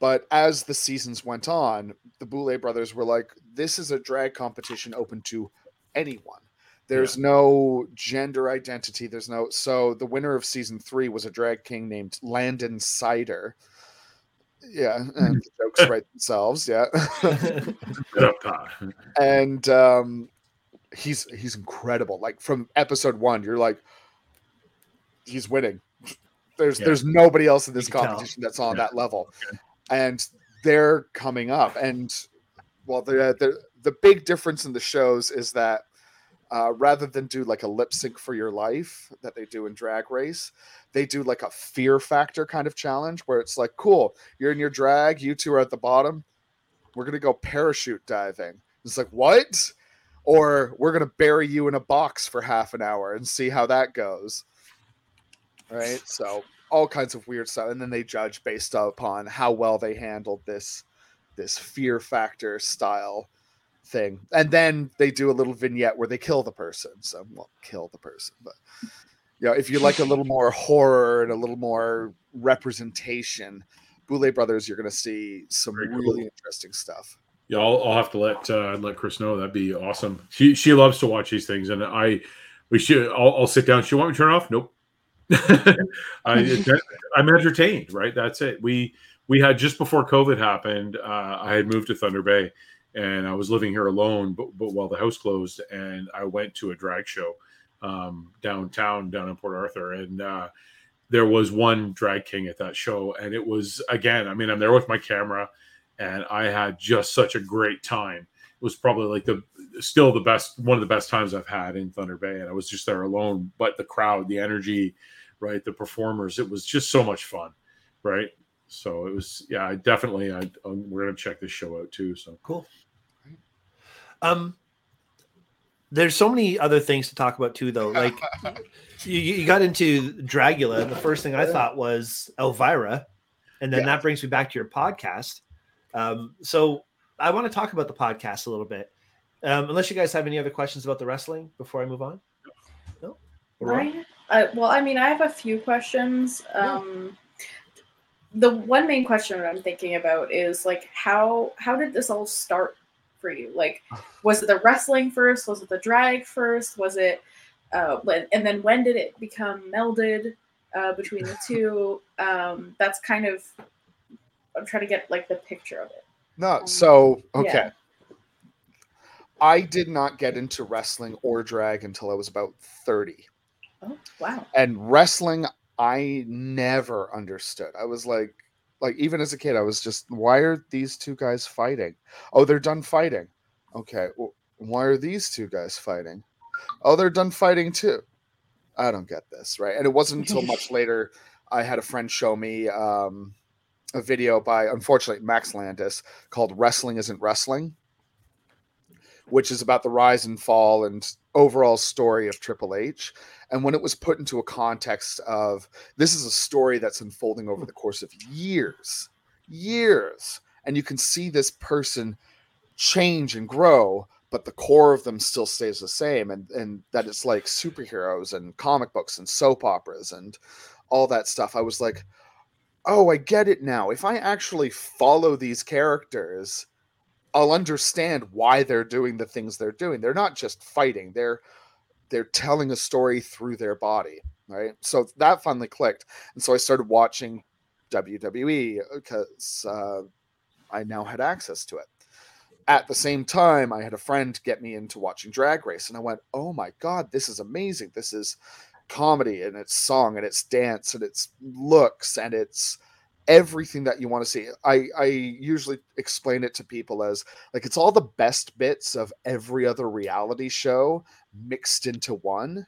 But as the seasons went on, the Boulet brothers were like, this is a drag competition open to anyone. There's no gender identity. There's no. So the winner of season three was a drag king named Landon Cider. Yeah, and the jokes write themselves. Yeah. Get up, and um, he's he's incredible. Like from episode one, you're like, he's winning. There's Yeah. there's nobody else in this You can tell. competition that's on Yeah. that level, and they're coming up. And well, the the the big difference in the shows is that. Uh, rather than do like a lip sync for your life that they do in Drag Race, they do like a fear factor kind of challenge where it's like, cool, you're in your drag, you two are at the bottom, we're gonna go parachute diving. It's like what? Or we're gonna bury you in a box for half an hour and see how that goes. Right. So all kinds of weird stuff, and then they judge based upon how well they handled this this fear factor style thing. And then they do a little vignette where they kill the person. So well, kill the person, but you know, if you like a little more horror and a little more representation, Boulet Brothers, you're gonna see some Very cool. really interesting stuff. Yeah, I'll, I'll have to let uh, let Chris know. That'd be awesome. She she loves to watch these things, and I we should. I'll, I'll sit down. She want me to turn off? Nope. I, I'm entertained. Right. That's it. We we had just before COVID happened. Uh, I had moved to Thunder Bay, and I was living here alone. But but while the house closed, and I went to a drag show um, downtown down in Port Arthur, and uh, there was one drag king at that show, and it was again. I mean, I'm there with my camera and I had just such a great time. It was probably like the still the best one of the best times I've had in Thunder Bay, and I was just there alone. But the crowd, the energy, right, the performers, it was just so much fun, right? So it was, yeah, I definitely. I um, we're gonna check this show out too. So Cool. Um, there's so many other things to talk about too, though. Like you, you got into Dragula, and the first thing I thought was Elvira, and then Yeah. that brings me back to your podcast. Um, so I want to talk about the podcast a little bit. Um, unless you guys have any other questions about the wrestling before I move on. No. We're? Right. Uh, well, I mean, I have a few questions. Um, the one main question that I'm thinking about is like, how how did this all start for you? Like, was it the wrestling first? Was it the drag first? Was it, uh, and then when did it become melded uh, between the two? Um, that's kind of, I'm trying to get like the picture of it. No, Um, so okay. yeah. I did not get into wrestling or drag until I was about 30. Oh, wow. And wrestling I never understood. I was like like even as a kid I was just why are these two guys fighting? Oh, they're done fighting. Okay. Well, why are these two guys fighting? Oh, they're done fighting too. I don't get this, right? And it wasn't until much later I had a friend show me um, a video by, unfortunately, Max Landis called "Wrestling Isn't Wrestling," which is about the rise and fall and overall story of Triple H. And when it was put into a context of this is a story that's unfolding over hmm. the course of years, years, and you can see this person change and grow, but the core of them still stays the same. And and that it's like superheroes and comic books and soap operas and all that stuff. I was like, oh, I get it now. If I actually follow these characters, I'll understand why they're doing the things they're doing. They're not just fighting. They're they're telling a story through their body, right? So that finally clicked, and so I started watching WWE because uh, I now had access to it. At the same time, I had a friend get me into watching Drag Race, and I went, "Oh my god, this is amazing! This is comedy, and it's song, and it's dance, and it's looks, and it's." Everything that you want to see. I I usually explain it to people as like it's all the best bits of every other reality show mixed into one,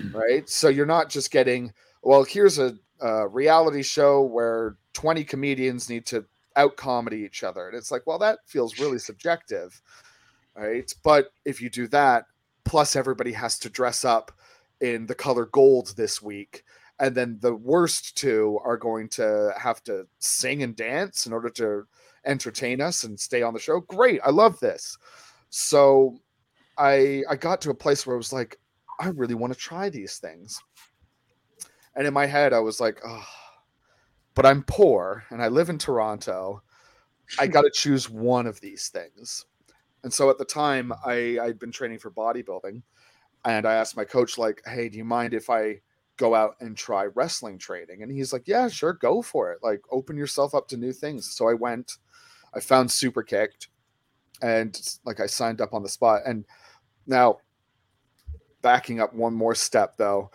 mm. right? So you're not just getting well, here's a, a reality show where 20 comedians need to out comedy each other. And it's like, well, that feels really subjective. Right. But if you do that, plus everybody has to dress up in the color gold this week and then the worst two are going to have to sing and dance in order to entertain us and stay on the show. Great, I love this. So I I got to a place where I was like, I really want to try these things. And in my head, I was like, oh, but I'm poor and I live in Toronto. I got to choose one of these things. And so at the time, I I'd been training for bodybuilding, and I asked my coach like, "Hey, do you mind if I go out and try wrestling training. And he's like, Yeah, sure, go for it. Like, open yourself up to new things. So I went, I found Superkick'd, and like I signed up on the spot. And now, backing up one more step though,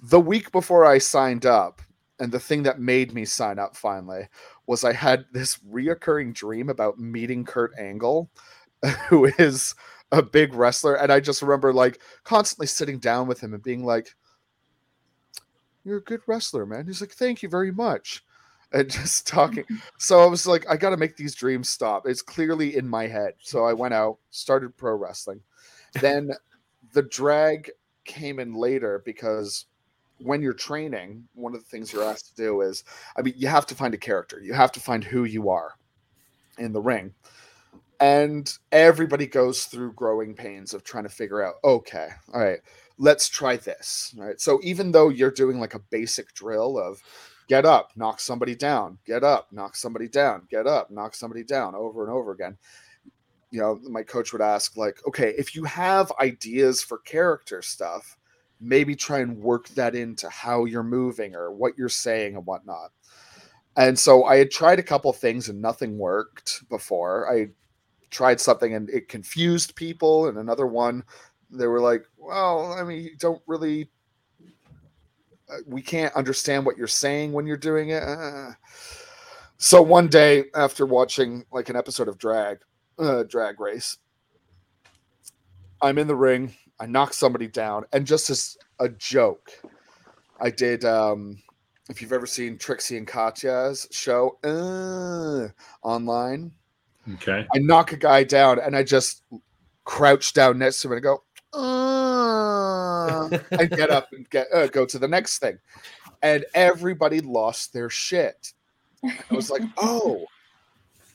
the week before I signed up, and the thing that made me sign up finally was I had this reoccurring dream about meeting Kurt Angle, who is a big wrestler. And I just remember like constantly sitting down with him and being like, you're a good wrestler, man. He's like, thank you very much. And just talking. so I was like, I got to make these dreams stop. It's clearly in my head. So I went out, started pro wrestling. Then the drag came in later because when you're training, one of the things you're asked to do is, I mean, you have to find a character. You have to find who you are in the ring. And everybody goes through growing pains of trying to figure out, okay, all right, let's try this. Right. So even though you're doing like a basic drill of get up, knock somebody down, get up, knock somebody down, get up, knock somebody down over and over again. You know, my coach would ask, like, okay, if you have ideas for character stuff, maybe try and work that into how you're moving or what you're saying and whatnot. And so I had tried a couple things and nothing worked before. I tried something and it confused people, and another one they were like, well, I mean, you don't really, uh, we can't understand what you're saying when you're doing it. Uh. So one day after watching like an episode of Drag, uh, Drag Race, I'm in the ring. I knock somebody down, and just as a joke, I did. um If you've ever seen Trixie and Katya's show uh, online, okay, I knock a guy down, and I just crouch down next to him and go, uh, and get up and get uh, go to the next thing. And everybody lost their shit. I was like, oh,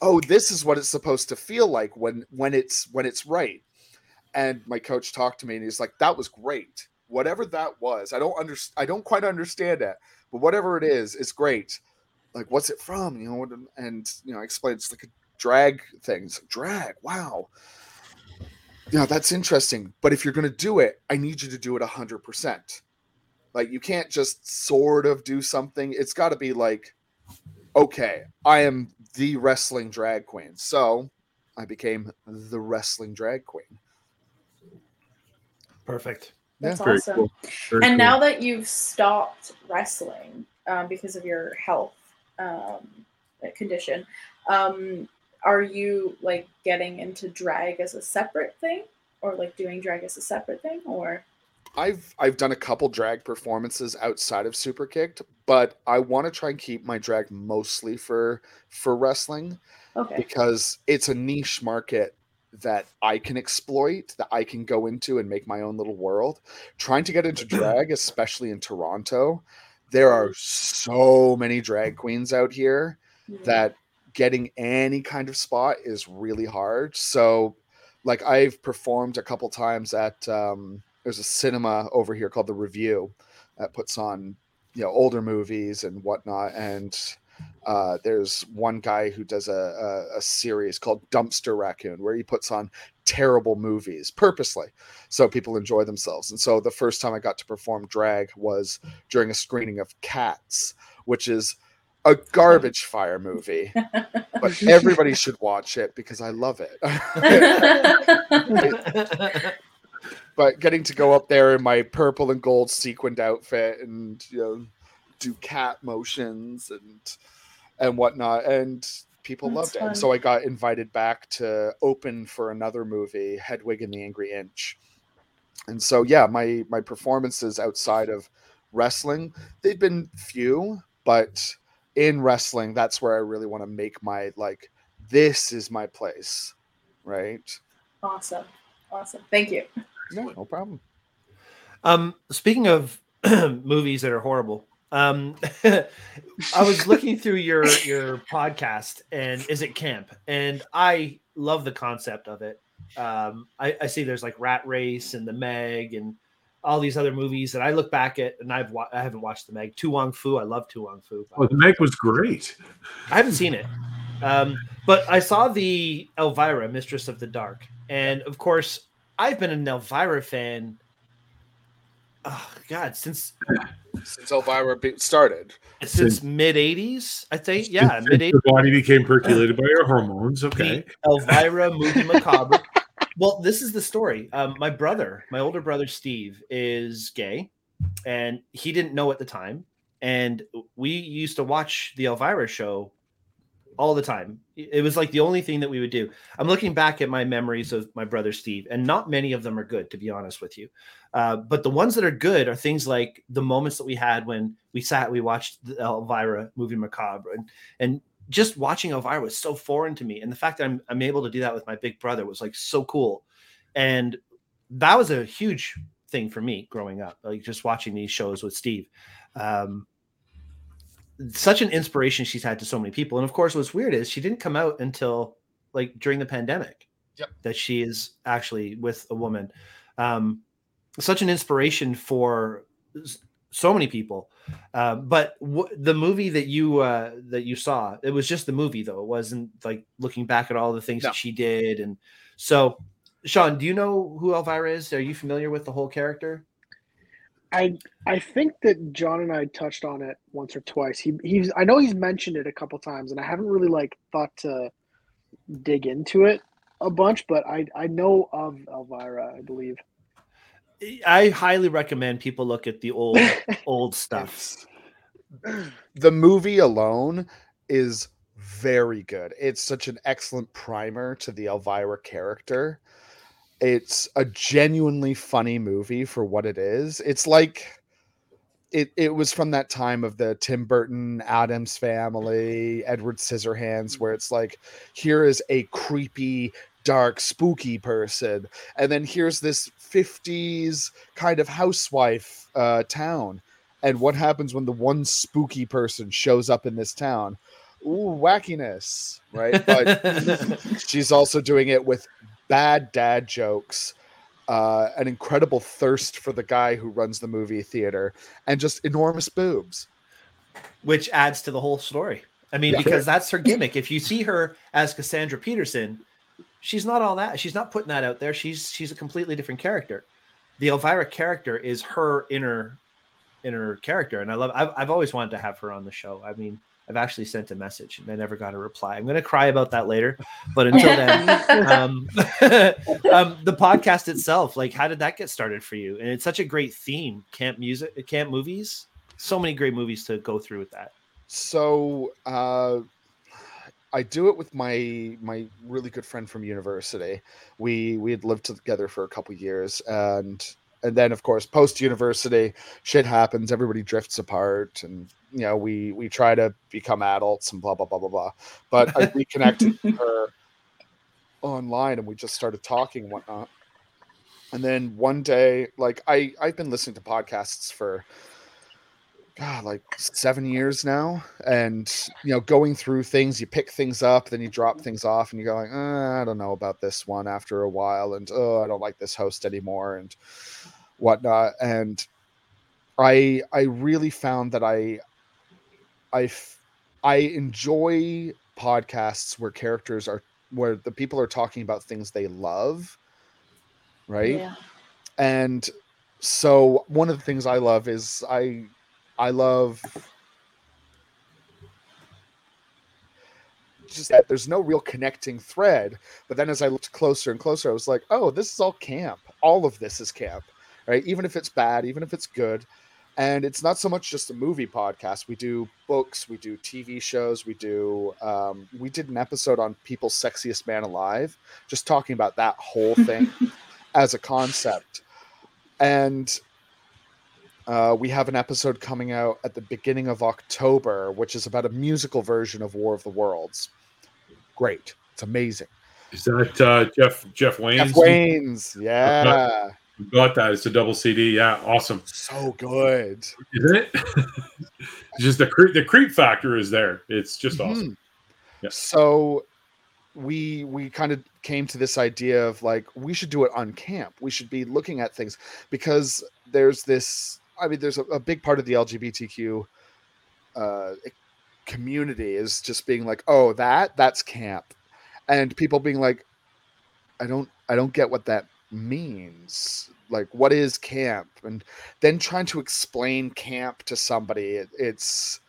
oh, this is what it's supposed to feel like when when it's when it's right. And my coach talked to me and he's like, that was great. Whatever that was, I don't understand. I don't quite understand it, but whatever it is, it's great. Like, what's it from? You know, and you know, I explained it's like a drag things. Drag, wow yeah, that's interesting. But if you're going to do it, I need you to do it 100%. Like, you can't just sort of do something. It's got to be like, okay, I am the wrestling drag queen. So I became the wrestling drag queen. Perfect. That's Yeah. awesome. cool. And cool. now that you've stopped wrestling um, because of your health um, condition, um, are you like getting into drag as a separate thing, or like doing drag as a separate thing, or I've I've done a couple drag performances outside of Superkick'd, but I want to try and keep my drag mostly for for wrestling Okay. because it's a niche market that I can exploit, that I can go into and make my own little world. Trying to get into drag, especially in Toronto, there are so many drag queens out here that getting any kind of spot is really hard. So, like I've performed a couple times at um, there's a cinema over here called the Revue that puts on you know older movies and whatnot. And uh, there's one guy who does a, a, a series called Dumpster Raccoon where he puts on terrible movies purposely so people enjoy themselves. And so the first time I got to perform drag was during a screening of Cats, which is a garbage fire movie, but everybody should watch it because I love it. but getting to go up there in my purple and gold sequined outfit and you know do cat motions and and whatnot and people That's loved it fun. and so i got invited back to open for another movie hedwig and the angry inch and so yeah my my performances outside of wrestling they've been few but in wrestling that's where i really want to make my like this is my place right awesome. Awesome. Thank you. no no problem Um, speaking of movies that are horrible, um, I was looking through your your podcast, and is it camp? And I love the concept of it. Um, I, I see there's like Rat Race and The Meg and all these other movies that I look back at, and I've wa- I haven't watched The Meg. To Wong Foo, I love To Wong Foo. Oh, the Meg was great. I haven't seen it. Um, but I saw the Elvira, Mistress of the Dark. And of course, I've been an Elvira fan. Oh, God, since since elvira started since mid 80s, I think. Yeah, Since mid the 80s. body became percolated by your hormones. Okay. The Elvira movie macabre. Well, this is the story. Um, my brother, my older brother Steve, is gay, and he didn't know at the time. And we used to watch the Elvira show all the time. It was like the only thing that we would do. I'm looking back at my memories of my brother Steve, and not many of them are good, to be honest with you. Uh, but the ones that are good are things like the moments that we had when we sat, we watched the Elvira movie macabre, and and just watching Elvira was so foreign to me, and the fact that I'm I'm able to do that with my big brother was like so cool, and that was a huge thing for me growing up, like just watching these shows with Steve. Um, such an inspiration she's had to so many people, and of course, what's weird is she didn't come out until like during the pandemic. Yep. That she is actually with a woman. Um, such an inspiration for so many people. Uh, but w- the movie that you uh, that you saw, it was just the movie though. It wasn't like looking back at all the things No. that she did. And so, Sean, do you know who Elvira is? Are you familiar with the whole character? I I think that John and I touched on it once or twice. He he's I know he's mentioned it a couple times, and I haven't really like thought to dig into it a bunch, but I I know of Elvira, I believe. I highly recommend people look at the old old stuff. The movie alone is very good. It's such an excellent primer to the Elvira character. It's a genuinely funny movie for what it is. It's like it it was from that time of the Tim Burton, Addams family, Edward Scissorhands, where it's like, here is a creepy, dark, spooky person, and then here's this 50s kind of housewife uh, town. And what happens when the one spooky person shows up in this town? Ooh, wackiness, right? But she's also doing it with bad dad jokes, uh, an incredible thirst for the guy who runs the movie theater, and just enormous boobs. which adds to the whole story. I mean, Yeah. because that's her gimmick. If you see her as Cassandra Peterson, she's not all that. She's not putting that out there. She's she's a completely different character. The Elvira character is her inner inner character, and I love. I've I've always wanted to have her on the show. I mean, I've actually sent a message and I never got a reply. I'm going to cry about that later, but until then, um, um, the podcast itself, like, how did that get started for you? And it's such a great theme, camp music, camp movies. So many great movies to go through with that. So uh, I do it with my my really good friend from university. We we had lived together for a couple years, and and then of course post university shit happens everybody drifts apart and you know we we try to become adults and blah blah blah blah blah but i reconnected with her online and we just started talking and whatnot and then one day like i i've been listening to podcasts for god like seven years now and you know going through things you pick things up then you drop things off and you go like uh, i don't know about this one after a while and oh i don't like this host anymore and whatnot and i i really found that I, I, I enjoy podcasts where characters are where the people are talking about things they love right Yeah. and so one of the things i love is i i love just that there's no real connecting thread but then as i looked closer and closer i was like oh this is all camp. All of this is camp right? Even if it's bad even if it's good. And it's not so much just a movie podcast. We do books we do tv shows we do um, we did an episode on people's sexiest man alive just talking about that whole thing as a concept. And uh, we have an episode coming out at the beginning of october which is about a musical version of war of the worlds great it's amazing Is that uh, Jeff Jeff Wayne's? Jeff Wayne's, yeah You got that. It's a double CD. Yeah, awesome. so good Isn't it? just the creep the creep factor is there. It's just awesome. Mhm. Yeah. So we we kind of came to this idea of like we should do it on camp. We should be looking at things because there's this. I mean, there's a, a big part of the LGBTQ uh, community is just being like, oh, that that's camp, and people being like, I don't I don't get what that means. Like, what is camp? And then trying to explain camp to somebody, it, it's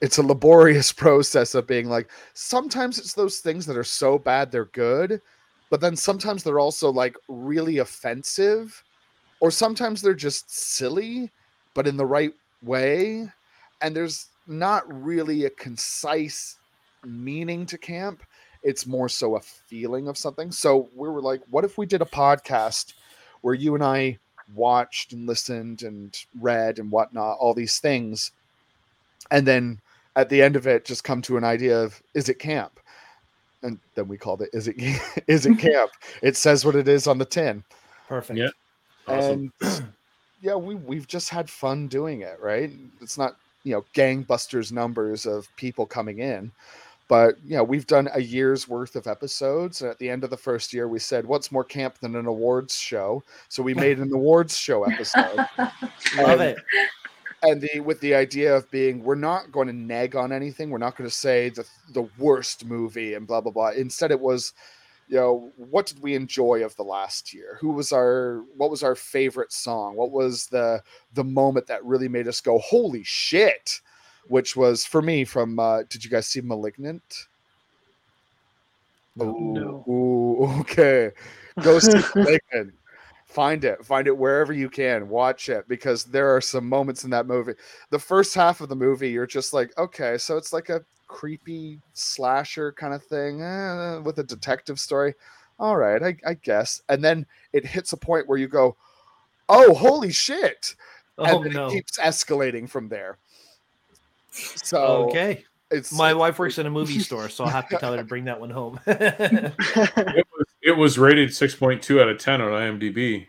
it's a laborious process of being like sometimes it's those things that are so bad they're good but then sometimes they're also like really offensive or sometimes they're just silly but in the right way and there's not really a concise meaning to camp it's more so a feeling of something so we were like what if we did a podcast where you and i watched and listened and read and whatnot all these things and then at the end of it just come to an idea of is it camp and then we called it is it is it camp it says what it is on the tin Perfect. Yeah. Awesome. and yeah we we've just had fun doing it right? It's not you know gangbusters numbers of people coming in but you know we've done a year's worth of episodes and at the end of the first year we said what's more camp than an awards show? So we made an awards show episode. Love And- it. and the with the idea of being we're not going to nag on anything we're not going to say the the worst movie and blah blah blah. Instead it was you know what did we enjoy of the last year? Who was our what was our favorite song? What was the the moment that really made us go holy shit which was for me from uh did you guys see malignant? No. No. Ooh, okay. Go see malignant. Find it find it wherever you can. Watch it because there are some moments in that movie. The first half of the movie you're just like okay so it's like a creepy slasher kind of thing eh, with a detective story all right I, I guess and then it hits a point where you go oh holy shit Oh and then no. it keeps escalating from there so Okay. it's My wife works in a movie store, so I'll have to tell her to bring that one home. It was, it was rated 6.2 out of 10 on IMDb.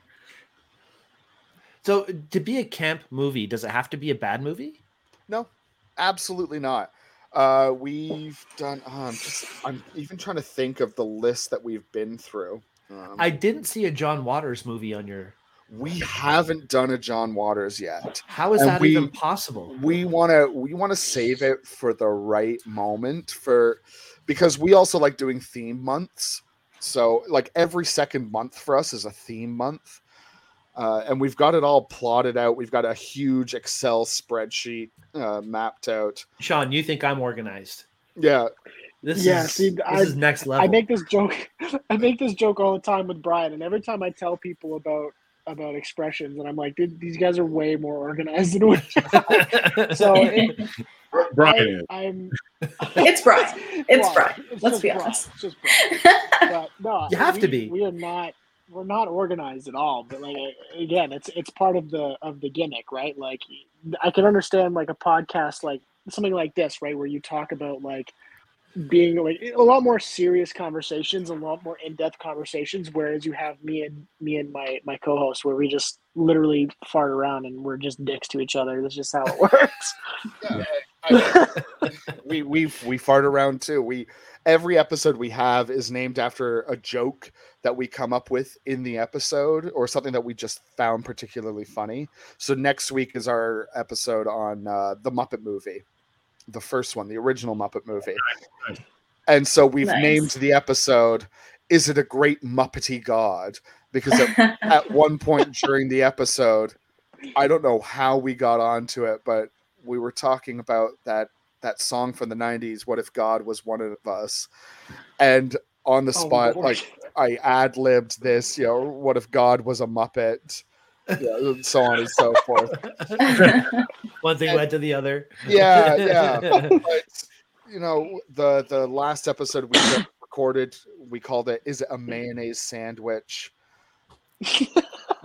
so, to be a camp movie, does it have to be a bad movie? No, absolutely not. Uh, we've done. Oh, I'm just. I'm even trying to think of the list that we've been through. Um, I didn't see a John Waters movie on your. we haven't done a John Waters yet. How is And that we- even possible? We want to. We want to save it for the right moment for, because we also like doing theme months. So like every second month for us is a theme month. Uh, and we've got it all plotted out. We've got a huge Excel spreadsheet uh, mapped out. Sean, you think I'm organized? Yeah, This Yeah, is see, this I- is next level. I make this joke. I make this joke all the time with Brian, and every time I tell people about about expressions, and I'm like, "Dude, these guys are way more organized than we. are." so it, Brian, I, am It's Brian. It's Brian. Brian. It's Let's be Brian. honest. Brian. But no, You have to be. We are not. We're not organized at all. But like again, it's it's part of the of the gimmick, right? Like I can understand like a podcast like something like this, right, where you talk about like being like a lot more serious conversations, a lot more in-depth conversations. Whereas you have me and me and my my co-host, where we just literally fart around and we're just dicks to each other. That's just how it works. Yeah, I mean, we we we fart around too. We every episode we have is named after a joke that we come up with in the episode or something that we just found particularly funny. So next week is our episode on uh, the Muppet movie the first one, the original Muppet movie. Nice. And so we've Nice. named the episode "Is it a great Muppety God?" Because at, at one point during the episode, I don't know how we got onto it, but we were talking about that that song from the '90s. What if God was one of us? And on the Oh, spot, Lord. like I ad libbed this, you know, what if God was a Muppet? Yeah, and so on and so forth. One thing led to the other. Yeah, yeah. but you know the the last episode we recorded we called it is it a mayonnaise sandwich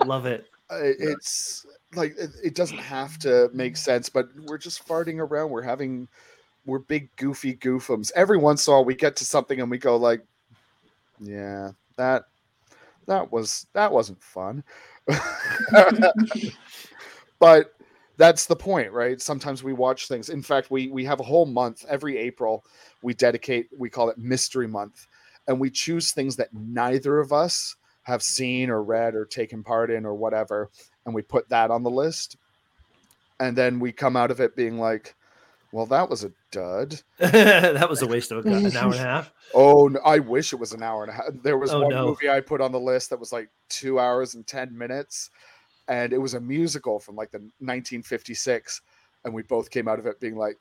Love it. Uh, it's like it, it doesn't have to make sense but we're just farting around we're having we're big goofy goofums. Every once in a while we get to something and we go like yeah that that was that wasn't fun. But that's the point right? Sometimes we watch things. In fact we we have a whole month every april we dedicate we call it mystery month and we choose things that neither of us have seen or read or taken part in or whatever and we put that on the list. And then we come out of it being like well that was a dud that was a waste of a, gu- an hour and a half. oh no, i wish it was an hour and a half there was Oh, one no. movie i put on the list that was like two hours and 10 minutes and it was a musical from like the 1956 and we both came out of it being like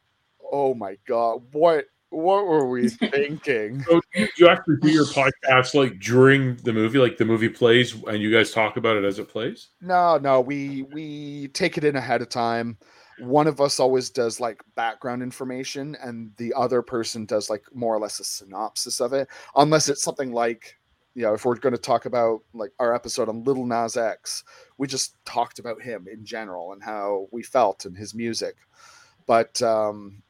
oh my god what what were we thinking So do you, do you actually do your podcast like during the movie, like the movie plays, and you guys talk about it as it plays? No, no, we we take it in ahead of time. One of us always does like background information, and the other person does like more or less a synopsis of it. Unless it's something like, you know, if we're going to talk about like our episode on Little Nas X, we just talked about him in general and how we felt and his music. But um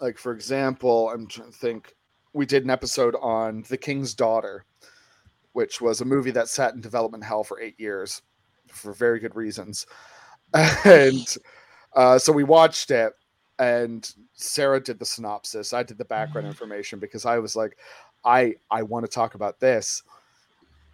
like for example, I'm trying to think. We did an episode on The King's Daughter, which was a movie that sat in development hell for eight years for very good reasons. And uh, so we watched it, and Sarah did the synopsis. I did the background information because I was like, I I want to talk about this.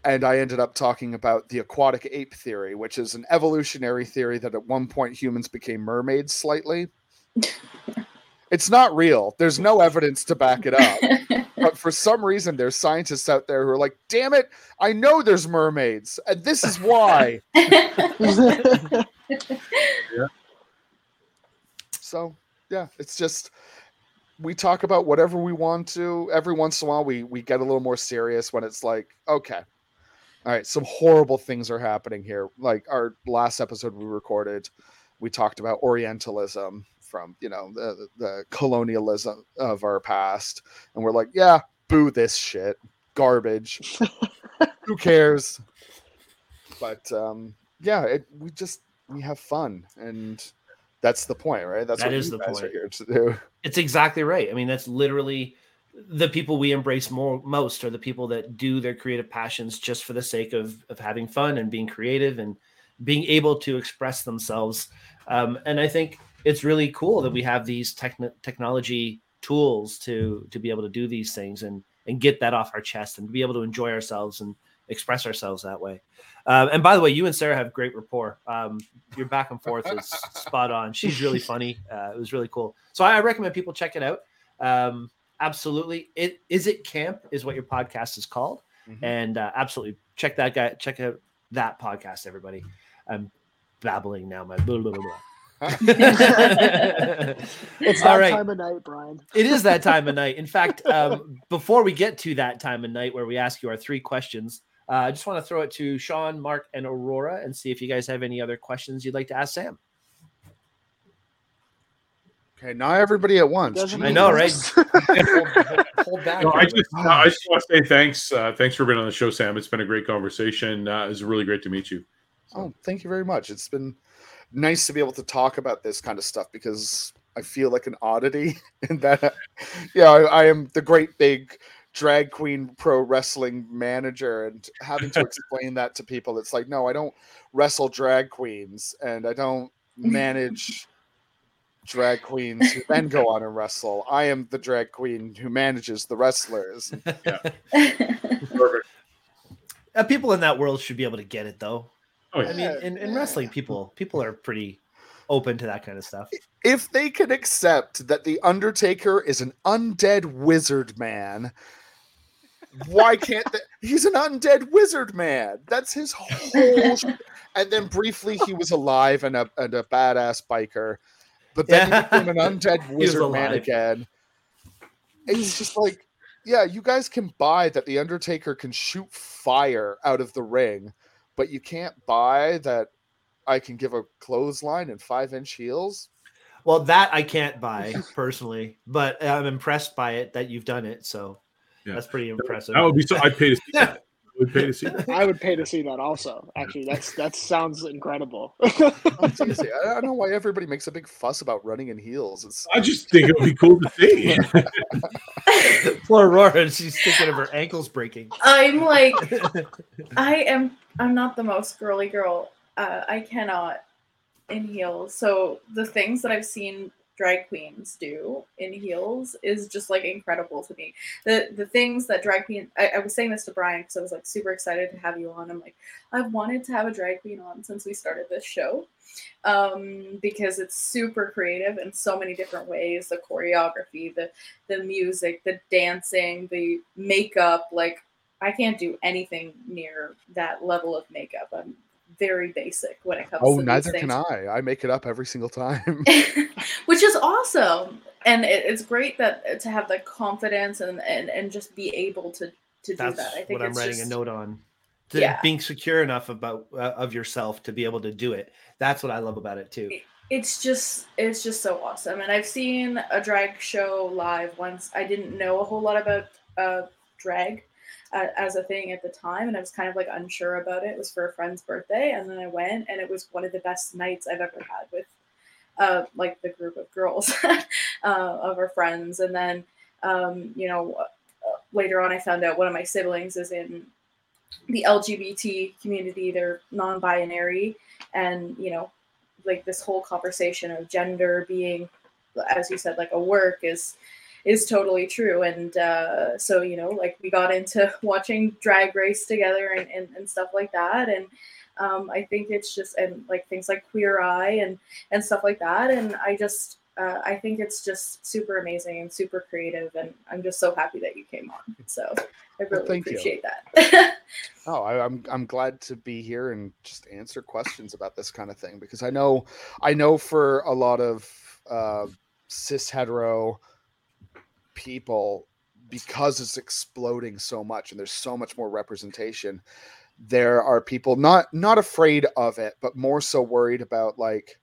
And I ended up talking about the aquatic ape theory, which is an evolutionary theory that at one point humans became mermaids slightly. it's not real. There's no evidence to back it up but for some reason there's scientists out there who are like damn it i know there's mermaids and this is why so yeah it's just we talk about whatever we want to. Every once in a while we we get a little more serious when it's like okay all right some horrible things are happening here. Like our last episode we recorded we talked about orientalism from you know the, the colonialism of our past. And we're like yeah boo this shit. Garbage. Who cares? But um yeah it, we just we have fun. And that's the point right that's That what is the guys are point. here to do It's exactly right. I mean, that's literally the people we embrace more most are the people that do their creative passions just for the sake of of having fun and being creative and being able to express themselves. Um, and I think it's really cool that we have these techn- technology tools to to be able to do these things and and get that off our chest and be able to enjoy ourselves and express ourselves that way. Um, and by the way, you and Sarah have great rapport. Um, your back and forth is spot on. She's really funny. Uh, it was really cool. So I recommend people check it out. Um, absolutely. It is it camp is what your podcast is called, Mhm. and uh, absolutely check that guy. Check out that podcast, everybody. I'm babbling now. My blah, blah, blah, blah. it's that right. time of night, Brian. It is that time of night. In fact, um, before we get to that time of night where we ask you our three questions, uh, I just want to throw it to Sean, Mark, and Aurora and see if you guys have any other questions you'd like to ask Sam. Okay, not everybody at once. Doesn't I know, right? hold, hold back. No, I here. just, I just want to say thanks. Uh, thanks for being on the show, Sam. It's been a great conversation. Uh, it's really great to meet you. Oh, thank you very much. It's been nice to be able to talk about this kind of stuff because I feel like an oddity in that, yeah, I, I am the great big drag queen pro wrestling manager and having to explain that to people. It's like, no, I don't wrestle drag queens and I don't manage drag queens who then go on and wrestle. I am the drag queen who manages the wrestlers. Perfect. Uh, people in that world should be able to get it, though. Oh, I mean, in, in wrestling, people people are pretty open to that kind of stuff. if they can accept that the Undertaker is an undead wizard man, why can't? He's an undead wizard man. That's his whole. sh- and then briefly, he was alive and a and a badass biker, but then Yeah. he became an undead wizard man again. It's just like, yeah, you guys can buy that the Undertaker can shoot fire out of the ring, but you can't buy that I can give a clothesline and five inch heels. Well, that I can't buy personally, but I'm impressed by it that you've done it. So Yeah. that's pretty impressive. That would be so. I'd pay to see that. I would pay to see that. I would pay to see that also. Actually, that's that sounds incredible. It's easy. I I don't know why everybody makes a big fuss about running in heels. It's I just think it would be cool to see. Poor Aurora, she's thinking of her ankles breaking. I'm like, I am. I'm not the most girly girl. Uh, I cannot in heels. So the things that I've seen drag queens do in heels is just like incredible to me. The the things that drag queen. I, I was saying this to Brian because I was like super excited to have you on. I'm like, I've wanted to have a drag queen on since we started this show. Um, because it's super creative in so many different ways. The choreography, the the music, the dancing, the makeup. Like I can't do anything near that level of makeup. I'm very basic when it comes oh, to neither these can. I. I make it up every single time. Which is awesome. And it, it's great that to have the confidence and, and, and just be able to, to do that. I think what I'm writing just, a note on. To Yeah. Being secure enough about uh, of yourself to be able to do it. That's what I love about it too. it's just it's just so awesome and i've seen a drag show live once i didn't know a whole lot about uh, drag uh, as a thing at the time and i was kind of like unsure about it. It was for a friend's birthday and then i went and it was one of the best nights i've ever had with uh, like the group of girls uh, of our friends. And then um, you know uh, later on i found out one of my siblings is in the lgbt community. They're non-binary and you know like this whole conversation of gender being as you said like a work is is totally true. And uh, so you know like we got into watching drag race together and, and, and stuff like that. And um, i think it's just and like things like queer eye and and stuff like that. And i just uh, i think it's just super amazing and super creative. And i'm just so happy that you came on. So i really you. appreciate that. Oh, I, I'm I'm glad to be here and just answer questions about this kind of thing because I know I know for a lot of uh, cis hetero people because it's exploding so much and there's so much more representation there are people not not afraid of it but more so worried about like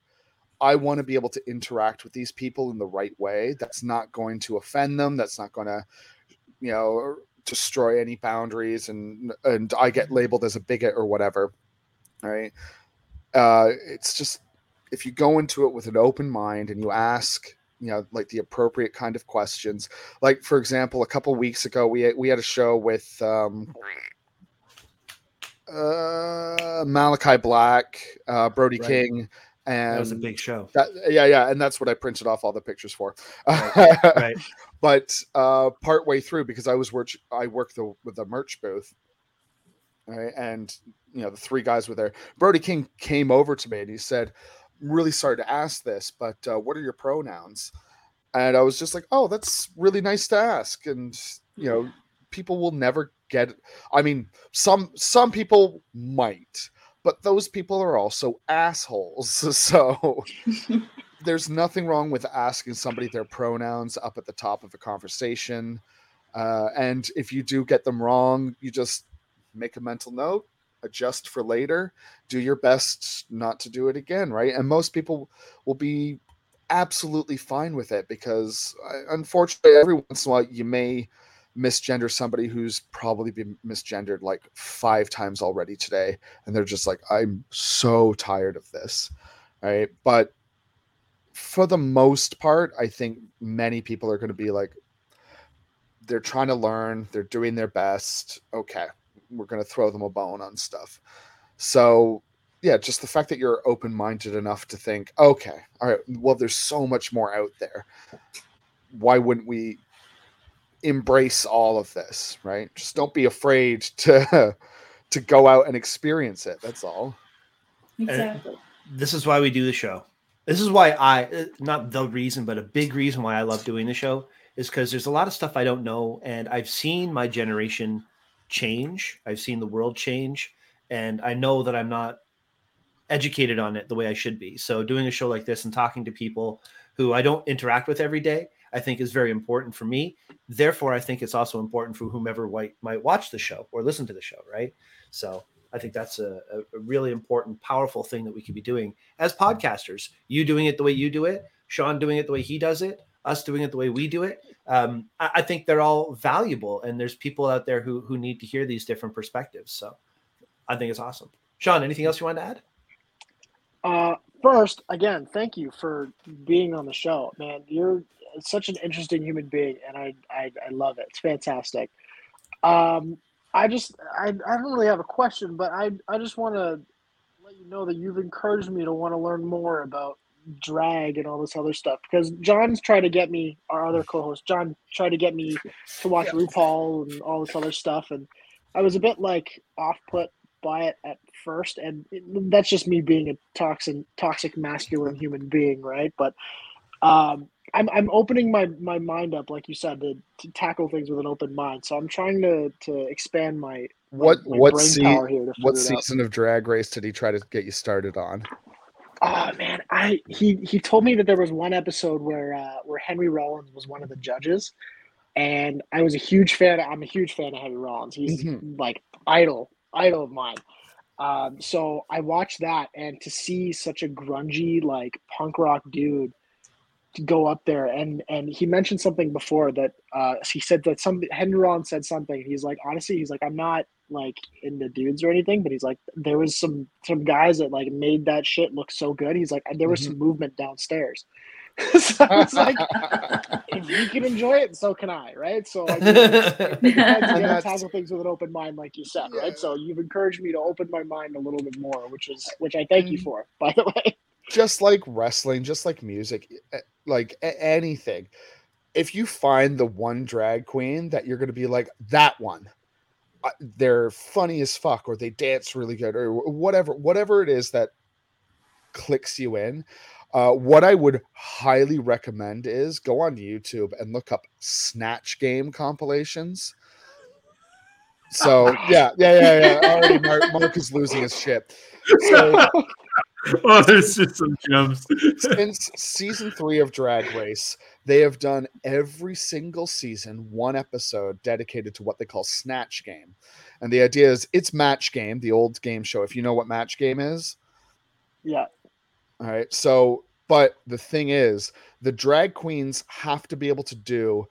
i want to be able to interact with these people in the right way. That's not going to offend them. That's not going to you know destroy any boundaries and and i get labeled as a bigot or whatever right? Uh it's just if you go into it with an open mind and you ask you know like the appropriate kind of questions like for example a couple weeks ago we we had a show with um uh Malakai Black uh brody Right. king and That was a big show. that, yeah yeah and that's what i printed off all the pictures for Right. but uh partway through because i was work i worked the with the merch booth right and you know the three guys were there brody king came over to me and he said "I'm really sorry to ask this but uh, what are your pronouns and i was just like oh that's really nice to ask and you know people will never get i mean some some people might but those people are also assholes so there's nothing wrong with asking somebody their pronouns up at the top of a conversation. Uh, and if you do get them wrong, you just make a mental note, adjust for later, do your best not to do it again, right? And most people will be absolutely fine with it because uh, unfortunately, every once in a while, you may misgender somebody who's probably been misgendered like five times already today. And they're just like, I'm so tired of this. Right. But for the most part, I think many people are going to be like, they're trying to learn, they're doing their best. Okay, we're going to throw them a bone on stuff. So, yeah, just the fact that you're open minded enough to think, okay, all right, well, there's so much more out there. Why wouldn't we embrace all of this, right? Just don't be afraid to to go out and experience it. That's all. Exactly. And this is why we do the show. This is why I uh, not the reason, but a big reason why I love doing the show is because there's a lot of stuff I don't know, and I've seen my generation change. I've seen the world change, and I know that I'm not educated on it the way I should be. So doing a show like this and talking to people who I don't interact with every day, I think is very important for me. Therefore, I think it's also important for whomever might might watch the show or listen to the show, right? So I think that's a, a really important, powerful thing that we could be doing as podcasters. You doing it the way you do it, Sean doing it the way he does it, us doing it the way we do it. Um, I, I, think they're all valuable, and there's people out there who who need to hear these different perspectives. So I think it's awesome. Sean, anything else you want to add? Uh, first, again, thank you for being on the show, man. You're such an interesting human being, and I I, I love it. It's fantastic. Um, I just I, I don't really have a question, but I I just want to let you know that you've encouraged me to want to learn more about drag and all this other stuff because John's tried to get me, our other co-host John tried to get me to watch RuPaul and all this other stuff, and I was a bit like off put by it at first, and it, that's just me being a toxic toxic masculine human being, right? But um, I'm I'm opening my my mind up, like you said, to, to tackle things with an open mind. So I'm trying to to expand my what my what, se- what season of Drag Race did he try to get you started on? Oh man, I he he told me that there was one episode where uh, where Henry Rollins was one of the judges, and I was a huge fan. I'm a huge fan of Henry Rollins. He's mm-hmm. like idol idol of mine. Um, so I watched that, and to see such a grungy like punk rock dude go up there and and he mentioned something before that uh he said that some Henry Rollins said something. He's like honestly, he's like I'm not like in the dudes or anything, but he's like there was some some guys that like made that shit look so good. He's like there was mm-hmm. some movement downstairs. so it's like if you can enjoy it, so can I, right? So like, you gotta tackle things with an open mind, like you said, yeah. right? So you've encouraged me to open my mind a little bit more, which is which I thank you for, by the way. Just like wrestling, just like music, eh, like anything. If you find the one drag queen that you're going to be like that one, uh, they're funny as fuck, or they dance really good, or whatever, whatever it is that clicks you in uh, what I would highly recommend is go on YouTube and look up Snatch Game compilations. So yeah, yeah, yeah, yeah. Already, Mark, Mark is losing his shit. So, oh, there's just some gems. since season three of Drag Race, they have done every single season one episode dedicated to what they call Snatch Game, and the idea is it's Match Game, the old game show. If you know what Match Game is, yeah, all right. So, but the thing is, the drag queens have to be able to do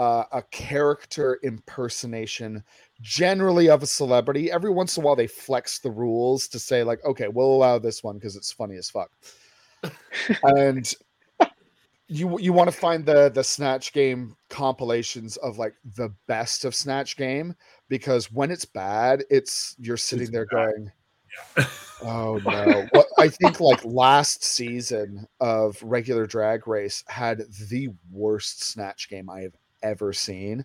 uh, a character impersonation, generally of a celebrity. Every once in a while, they flex the rules to say, like, okay, we'll allow this one because it's funny as fuck. and you you want to find the the snatch game compilations of like the best of snatch game because when it's bad it's you're sitting it's there bad. going oh no. Well, I think like last season of regular drag race had the worst snatch game I have ever seen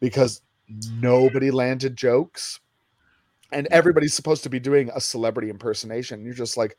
because nobody landed jokes and everybody's supposed to be doing a celebrity impersonation. You're just like,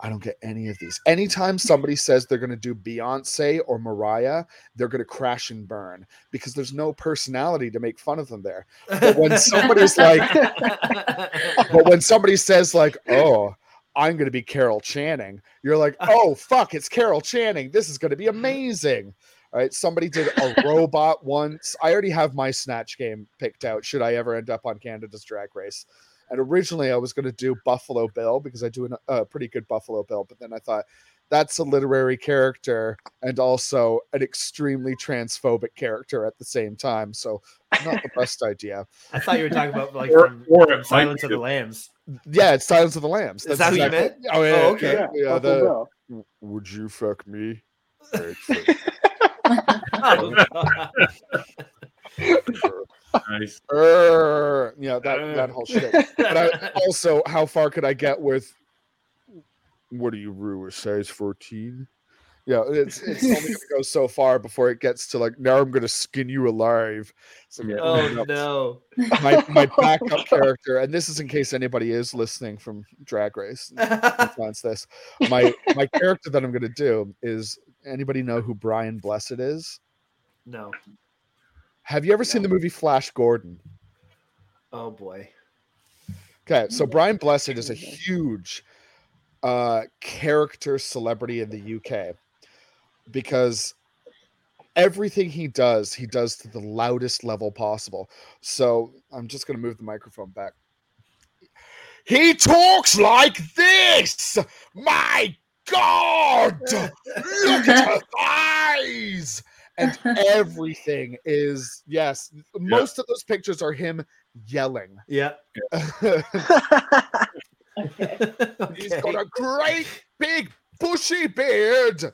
I don't get any of these. Anytime somebody says they're going to do Beyonce or Mariah, they're going to crash and burn because there's no personality to make fun of them there. But when somebody's like, but when somebody says like, oh, I'm going to be Carol Channing, you're like, oh fuck, it's Carol Channing. This is going to be amazing. All right, somebody did a robot once. I already have my snatch game picked out. Should I ever end up on Canada's Drag Race? And originally I was going to do Buffalo Bill because I do a uh, pretty good Buffalo Bill, but then I thought, that's a literary character and also an extremely transphobic character at the same time. So not the best idea. I thought you were talking about like Or- from, or from Silence of the the- Lambs. Yeah, it's Silence of the Lambs. Is that what you meant? Oh yeah. Oh, okay. Yeah, yeah, Buffalo the, Bill. would you fuck me? God. Nice. Err, yeah, that uh. that whole shit. But I, also, how far could I get with? What are you, Ru? A size fourteen? Yeah, it's it's only gonna go so far before it gets to like now I'm gonna skin you alive. So Yeah. oh no. no. my my backup character, and this is in case anybody is listening from Drag Race and finds this. My my character that I'm gonna do is anybody know who Brian Blessed is? No. Have you ever seen the movie Flash Gordon? Oh boy. Okay, so Brian Blessed is a huge uh, character celebrity in the UK because everything he does, he does to the loudest level possible. So I'm just going to move the microphone back. He talks like this. My God, look at her eyes. And everything is, yes, most of those pictures are him yelling. Yeah. Okay. He's Okay. got a great big bushy beard.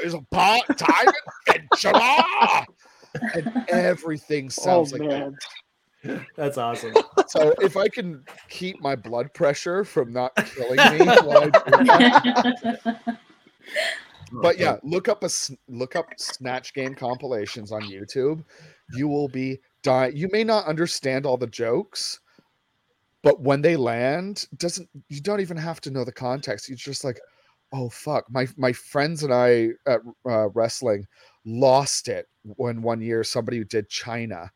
He's a part-time adventurer. And everything oh sounds like that. That's awesome. So if I can keep my blood pressure from not killing me while I do that. But yeah, look up a look up Snatch Game compilations on YouTube. You will be dying. You may not understand all the jokes, but when they land, doesn't you don't even have to know the context. You're just like, oh fuck. My my friends and I at uh, wrestling lost it when one year somebody did China.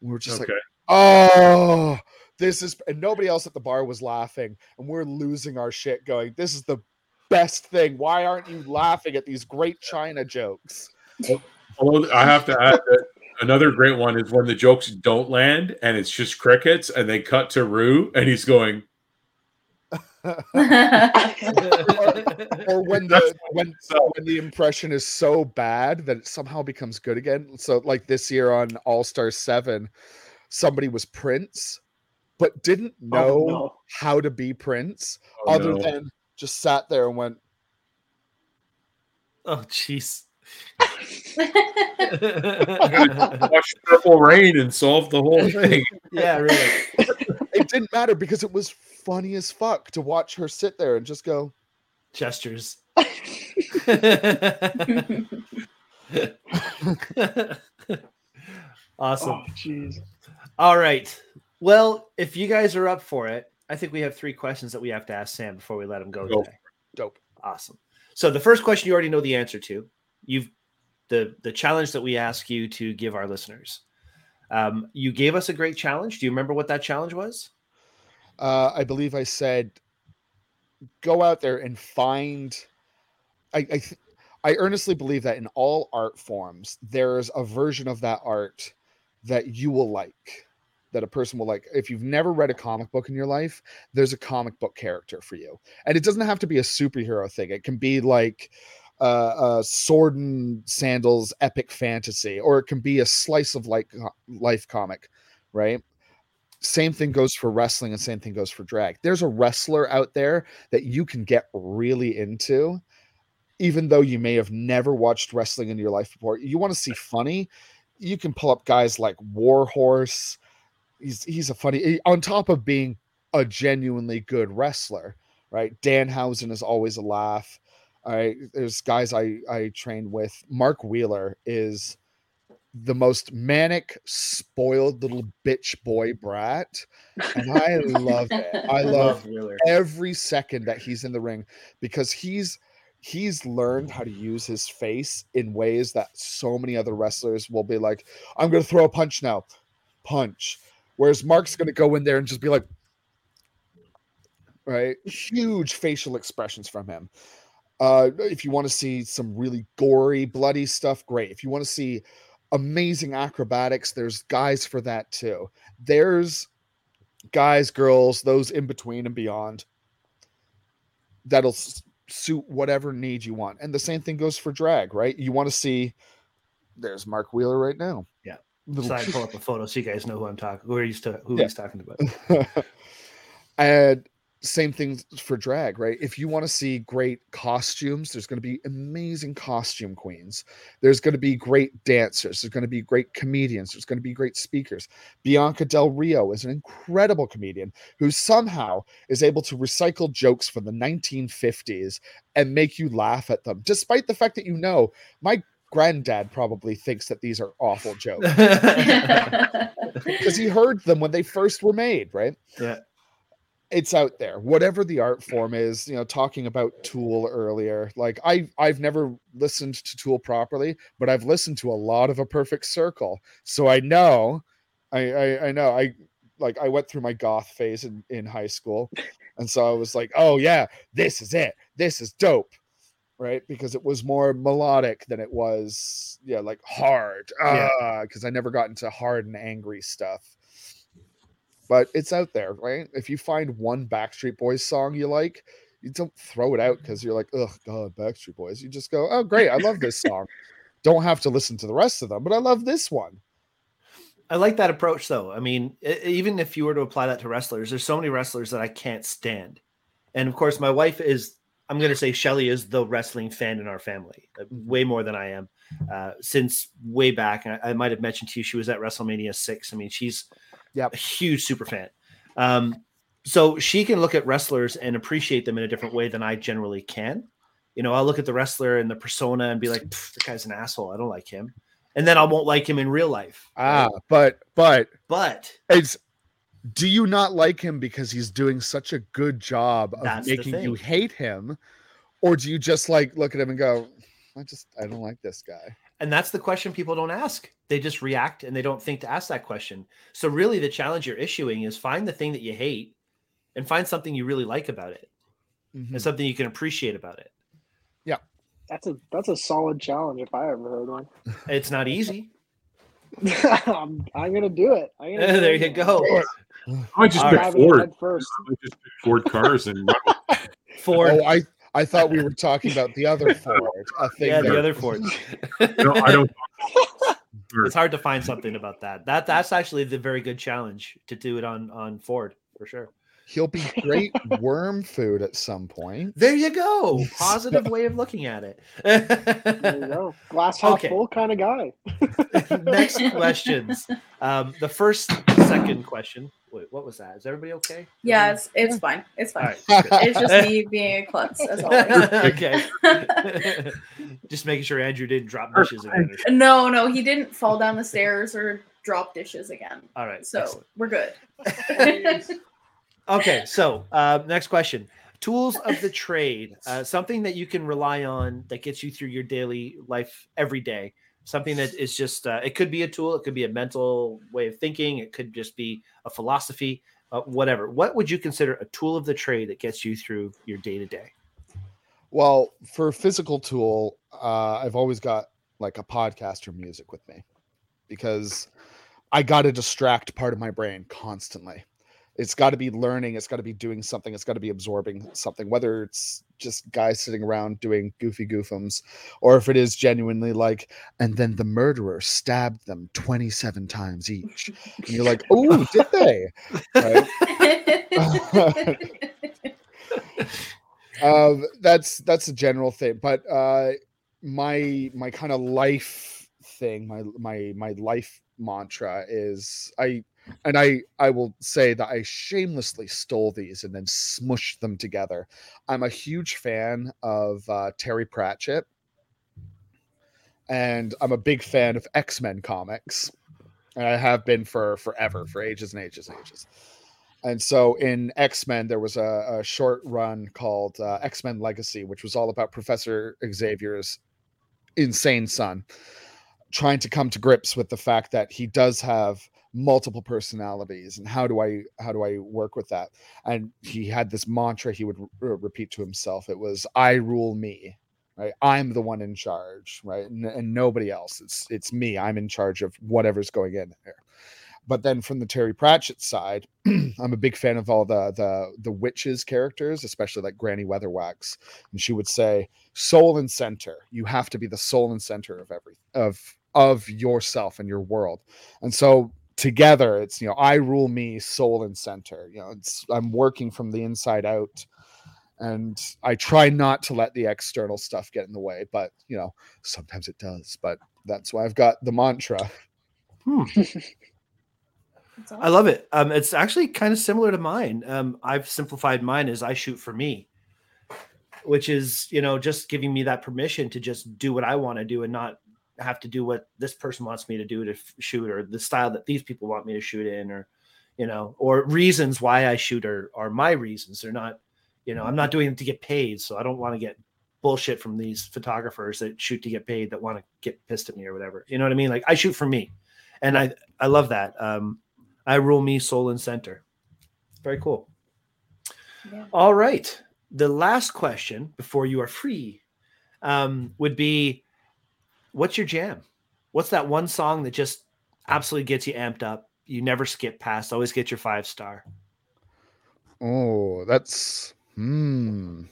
We were just Okay. like, oh, this is, and nobody else at the bar was laughing, and we're losing our shit. Going, this is the best thing. Why aren't you laughing at these great China jokes? Although I have to add that another great one is when the jokes don't land and it's just crickets and they cut to Ru and he's going, or when the when when the impression is so bad that it somehow becomes good again. So like this year on All Star Seven, somebody was Prince, but didn't oh, know Oh, no. how to be Prince, Oh, other no. than just sat there and went, oh jeez. watch Purple Rain and solve the whole thing. yeah, really. it didn't matter because it was funny as fuck to watch her sit there and just go, Gestures. awesome. Oh jeez. All right. Well, if you guys are up for it, I think we have three questions that we have to ask Sam before we let him go Go. today. dope. Awesome. So the first question you already know the answer to. You've the the challenge that we ask you to give our listeners. Um, you gave us a great challenge. Do you remember what that challenge was? Uh, I believe I said, go out there and find. I I, th- I earnestly believe that in all art forms, there's a version of that art that you will like, that a person will like. If you've never read a comic book in your life, there's a comic book character for you, and it doesn't have to be a superhero thing. It can be like uh, a sword and sandals epic fantasy, or it can be a slice of like life comic, right? same thing goes for wrestling and same thing goes for drag. There's a wrestler out there that you can get really into, even though you may have never watched wrestling in your life before. You want to see funny, you can pull up guys like Warhorse. He's he's a funny he- on top of being a genuinely good wrestler, right? Danhausen is always a laugh. All right, there's guys I I trained with. Mark Wheeler is the most manic, spoiled little bitch boy brat. And I love it. I love Wheeler. every second that he's in the ring because he's he's learned how to use his face in ways that so many other wrestlers will be like, I'm gonna throw a punch now. Punch. Whereas Mark's gonna go in there and just be like, right? Huge facial expressions from him. Uh, if you want to see some really gory, bloody stuff, great. If you want to see amazing acrobatics, there's guys for that too. There's guys, girls, those in between and beyond that'll s- suit whatever need you want. And the same thing goes for drag, right? You want to see there's Mark Wheeler right now. Yeah. Little So I pull up a photo so you guys know who I'm talking. Who are you to, who Yeah. he's talking about? and same thing for drag, right? If you want to see great costumes, there's going to be amazing costume queens. There's going to be great dancers. There's going to be great comedians. There's going to be great speakers. Bianca Del Rio is an incredible comedian who somehow is able to recycle jokes from the 1950s and make you laugh at them, despite the fact that you know my granddad probably thinks that these are awful jokes because he heard them when they first were made, right? Yeah. It's out there. Whatever the art form is, you know, talking about Tool earlier, like I I've never listened to Tool properly, but I've listened to a lot of A Perfect Circle. So I know I I, I know I like I went through my goth phase in, in high school. And so I was like, oh yeah, this is it. This is dope. Right. Because it was more melodic than it was, yeah, like hard. Yeah. Ah, because I never got into hard and angry stuff but it's out there, right? If you find one Backstreet Boys song you like, you don't throw it out because you're like, oh god, Backstreet Boys. You just go, oh great, I love this song. don't have to listen to the rest of them, but I love this one. I like that approach though. I mean, e- even if you were to apply that to wrestlers, there's so many wrestlers that I can't stand. And of course, my wife is, I'm going to say Shelly is the wrestling fan in our family, uh, way more than I am. Uh, since way back, and I, I might have mentioned to you, she was at WrestleMania 6. I mean, she's Yep. a huge super fan. Um, so she can look at wrestlers and appreciate them in a different way than I generally can. You know, I'll look at the wrestler and the persona and be like, "Pff, "That guy's an asshole. I don't like him," and then I won't like him in real life. Ah, but but But it's do you not like him because he's doing such a good job of That's making you hate him? Or do you just like look at him and go, I just I don't like this guy? And that's the question people don't ask. They just react and they don't think to ask that question. So really the challenge you're issuing is find the thing that you hate and find something you really like about it Mhm. and something you can appreciate about it. Yeah. That's a that's a solid challenge if I ever heard one. It's not easy. I'm, I'm gonna do it. I'm gonna do there it. you go. I just All pick right. Dive in Ford. first. I just pick Ford cars and Ford. Oh, I I thought we were talking about the other Ford. A thing yeah, the other Ford. no, I don't. it's hard to find something about that. That that's actually the very good challenge to do it on on Ford for sure. he'll be great worm food at some point. There you go. Positive way of looking at it. There you go. Glass half Okay. full kind of guy. Next questions. Um, the first, second question. Wait, what was that? Is everybody okay? Yeah, it's it's fine. It's fine. right. It's just me being a klutz, as always. okay. Just making sure Andrew didn't drop dishes again. No, no, he didn't fall down the stairs or drop dishes again. All right. So excellent. we're good. Okay. So, uh, next question. Tools of the trade. Uh, something that you can rely on that gets you through your daily life every day. Something that is just, uh, it could be a tool, it could be a mental way of thinking, it could just be a philosophy, uh, whatever. What would you consider a tool of the trade that gets you through your day to day? Well, for physical tool, uh, I've always got like a podcast or music with me because I got to distract part of my brain constantly. It's got to be learning. It's got to be doing something. It's got to be absorbing something, whether it's just guys sitting around doing goofy goofums, or if it is genuinely like, and then the murderer stabbed them 27 times each. And you're like, oh, did they? Right? um that's that's a general thing but uh my my kind of life thing my my my life mantra is i and i i will say that i shamelessly stole these and then smushed them together. I'm a huge fan of uh terry pratchett. And i'm a big fan of x-men comics. And i have been for forever for ages and ages and ages. And so in X Men, there was a, a short run called uh, X Men Legacy, which was all about Professor Xavier's insane son trying to come to grips with the fact that he does have multiple personalities and how do i how do i work with that? And he had this mantra he would re- repeat to himself. It was i rule me right? I'm the one in charge right? And, and nobody else. It's it's me. I'm in charge of whatever's going in there. But then from the Terry Pratchett side, I'm a big fan of all the the the witches characters, especially like Granny Weatherwax, and she would say, "Soul and center. You have to be the soul and center of every of of yourself and your world." And so together, it's you know, I rule me, soul and center. You know, it's I'm working from the inside out, and I try not to let the external stuff get in the way, but you know, sometimes it does. But that's why I've got the mantra. Hmm. That's I love it. Um, it's actually kind of similar to mine. Um, I've simplified mine as I shoot for me, which is you know just giving me that permission to just do what I want to do and not have to do what this person wants me to do to f- shoot or the style that these people want me to shoot in or you know or reasons why I shoot are are my reasons. They're not you know I'm not doing it to get paid, so I don't want to get bullshit from these photographers that shoot to get paid that want to get pissed at me or whatever. You know what I mean? Like I shoot for me, and I I love that. Um, I rule me soul and center. Very cool. Yeah. All right. The last question before you are free um, would be what's your jam? What's that one song that just absolutely gets you amped up? You never skip past, always get your five star. Oh, that's hmm.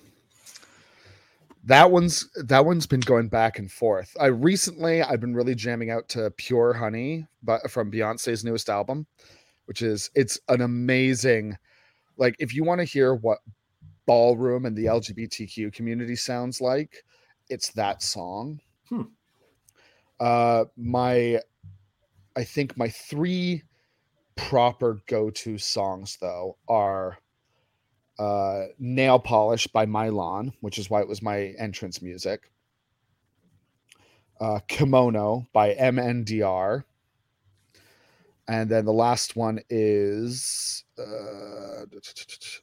That one's that one's been going back and forth. I recently I've been really jamming out to Pure Honey, but from Beyonce's newest album, which is it's an amazing like if you want to hear what ballroom and the LGBTQ community sounds like, it's that song. Hmm. Uh my I think my three proper go-to songs though are uh, Nail Polish by Mylon, which is why it was my entrance music. Uh, Kimono by MNDR. And then the last one is uh,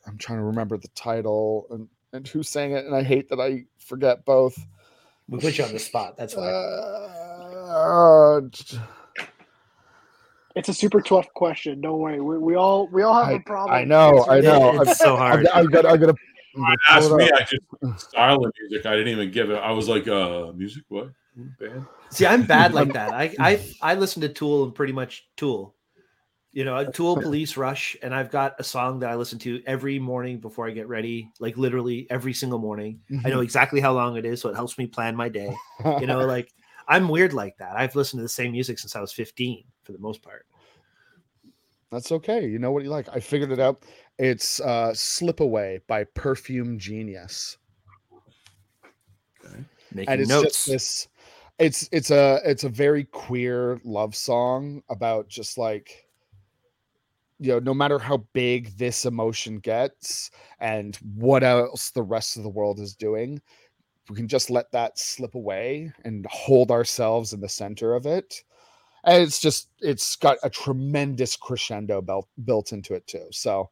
I'm trying to remember the title and, and who sang it, and I hate that I forget both. We put you on the spot. That's why. Uh, It's a super tough question. Don't worry. We, we all we all have I- a problem. I know, I answering know. it. it's so hard. I, I got, I got to. Ask me, I just style of music. I didn't even give it. I was like, uh, music, what? Band? See, I'm bad like that. I I I listen to Tool and pretty much Tool. You know, Tool, Police, Rush, and I've got a song that I listen to every morning before I get ready, like literally every single morning. I know exactly how long it is, so it helps me plan my day. You know, like I'm weird like that. I've listened to the same music since I was 15 for the most part. That's okay. You know what you like. I figured it out. It's uh Slip Away by Perfume Genius. Making and it's notes. just this it's it's a it's a very queer love song about just like you know no matter how big this emotion gets and what else the rest of the world is doing we can just let that slip away and hold ourselves in the center of it and it's just it's got a tremendous crescendo built built into it too so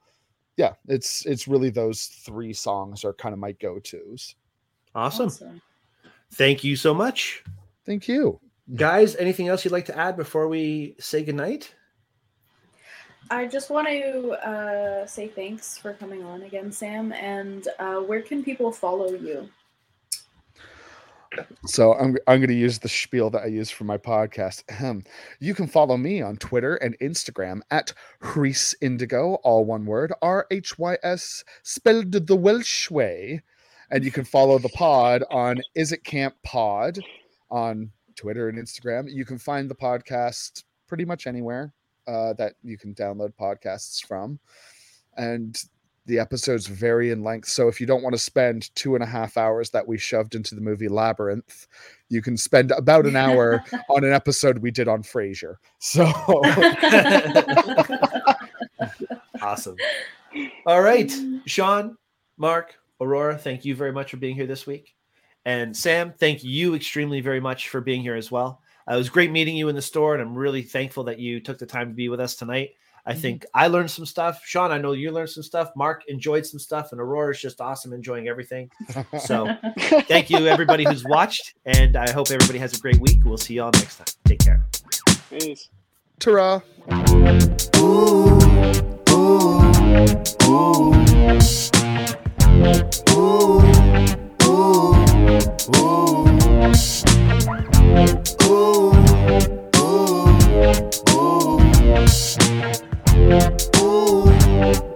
yeah it's it's really those three songs are kind of my go-to's awesome. Thank you so much. thank you Guys, anything else you'd like to add before we say goodnight? I just want to uh, say thanks for coming on again, Sam. And uh, where can people follow you? So I'm I'm going to use the spiel that I use for my podcast. You can follow me on Twitter and Instagram at Rhys Indigo, all one word, R H Y S, spelled the Welsh way. And you can follow the pod on Is It Camp Pod on Twitter and Instagram. You can find the podcast pretty much anywhere uh, that you can download podcasts from. And the episodes vary in length. So if you don't want to spend two and a half hours that we shoved into the movie Labyrinth, you can spend about an hour on an episode we did on Frasier. So Awesome. All right. Sean, Mark, Aurora, thank you very much for being here this week. And Sam, thank you extremely very much for being here as well. Uh, it was great meeting you in the store, and I'm really thankful that you took the time to be with us tonight. I mm-hmm. think I learned some stuff. Sean, I know you learned some stuff. Mark enjoyed some stuff, and Aurora is just awesome, enjoying everything. So, thank you everybody who's watched, and I hope everybody has a great week. We'll see y'all next time. Take care. Peace. Ta-ra. Ooh, ooh, ooh, Ooh, ooh, ooh. Ooh.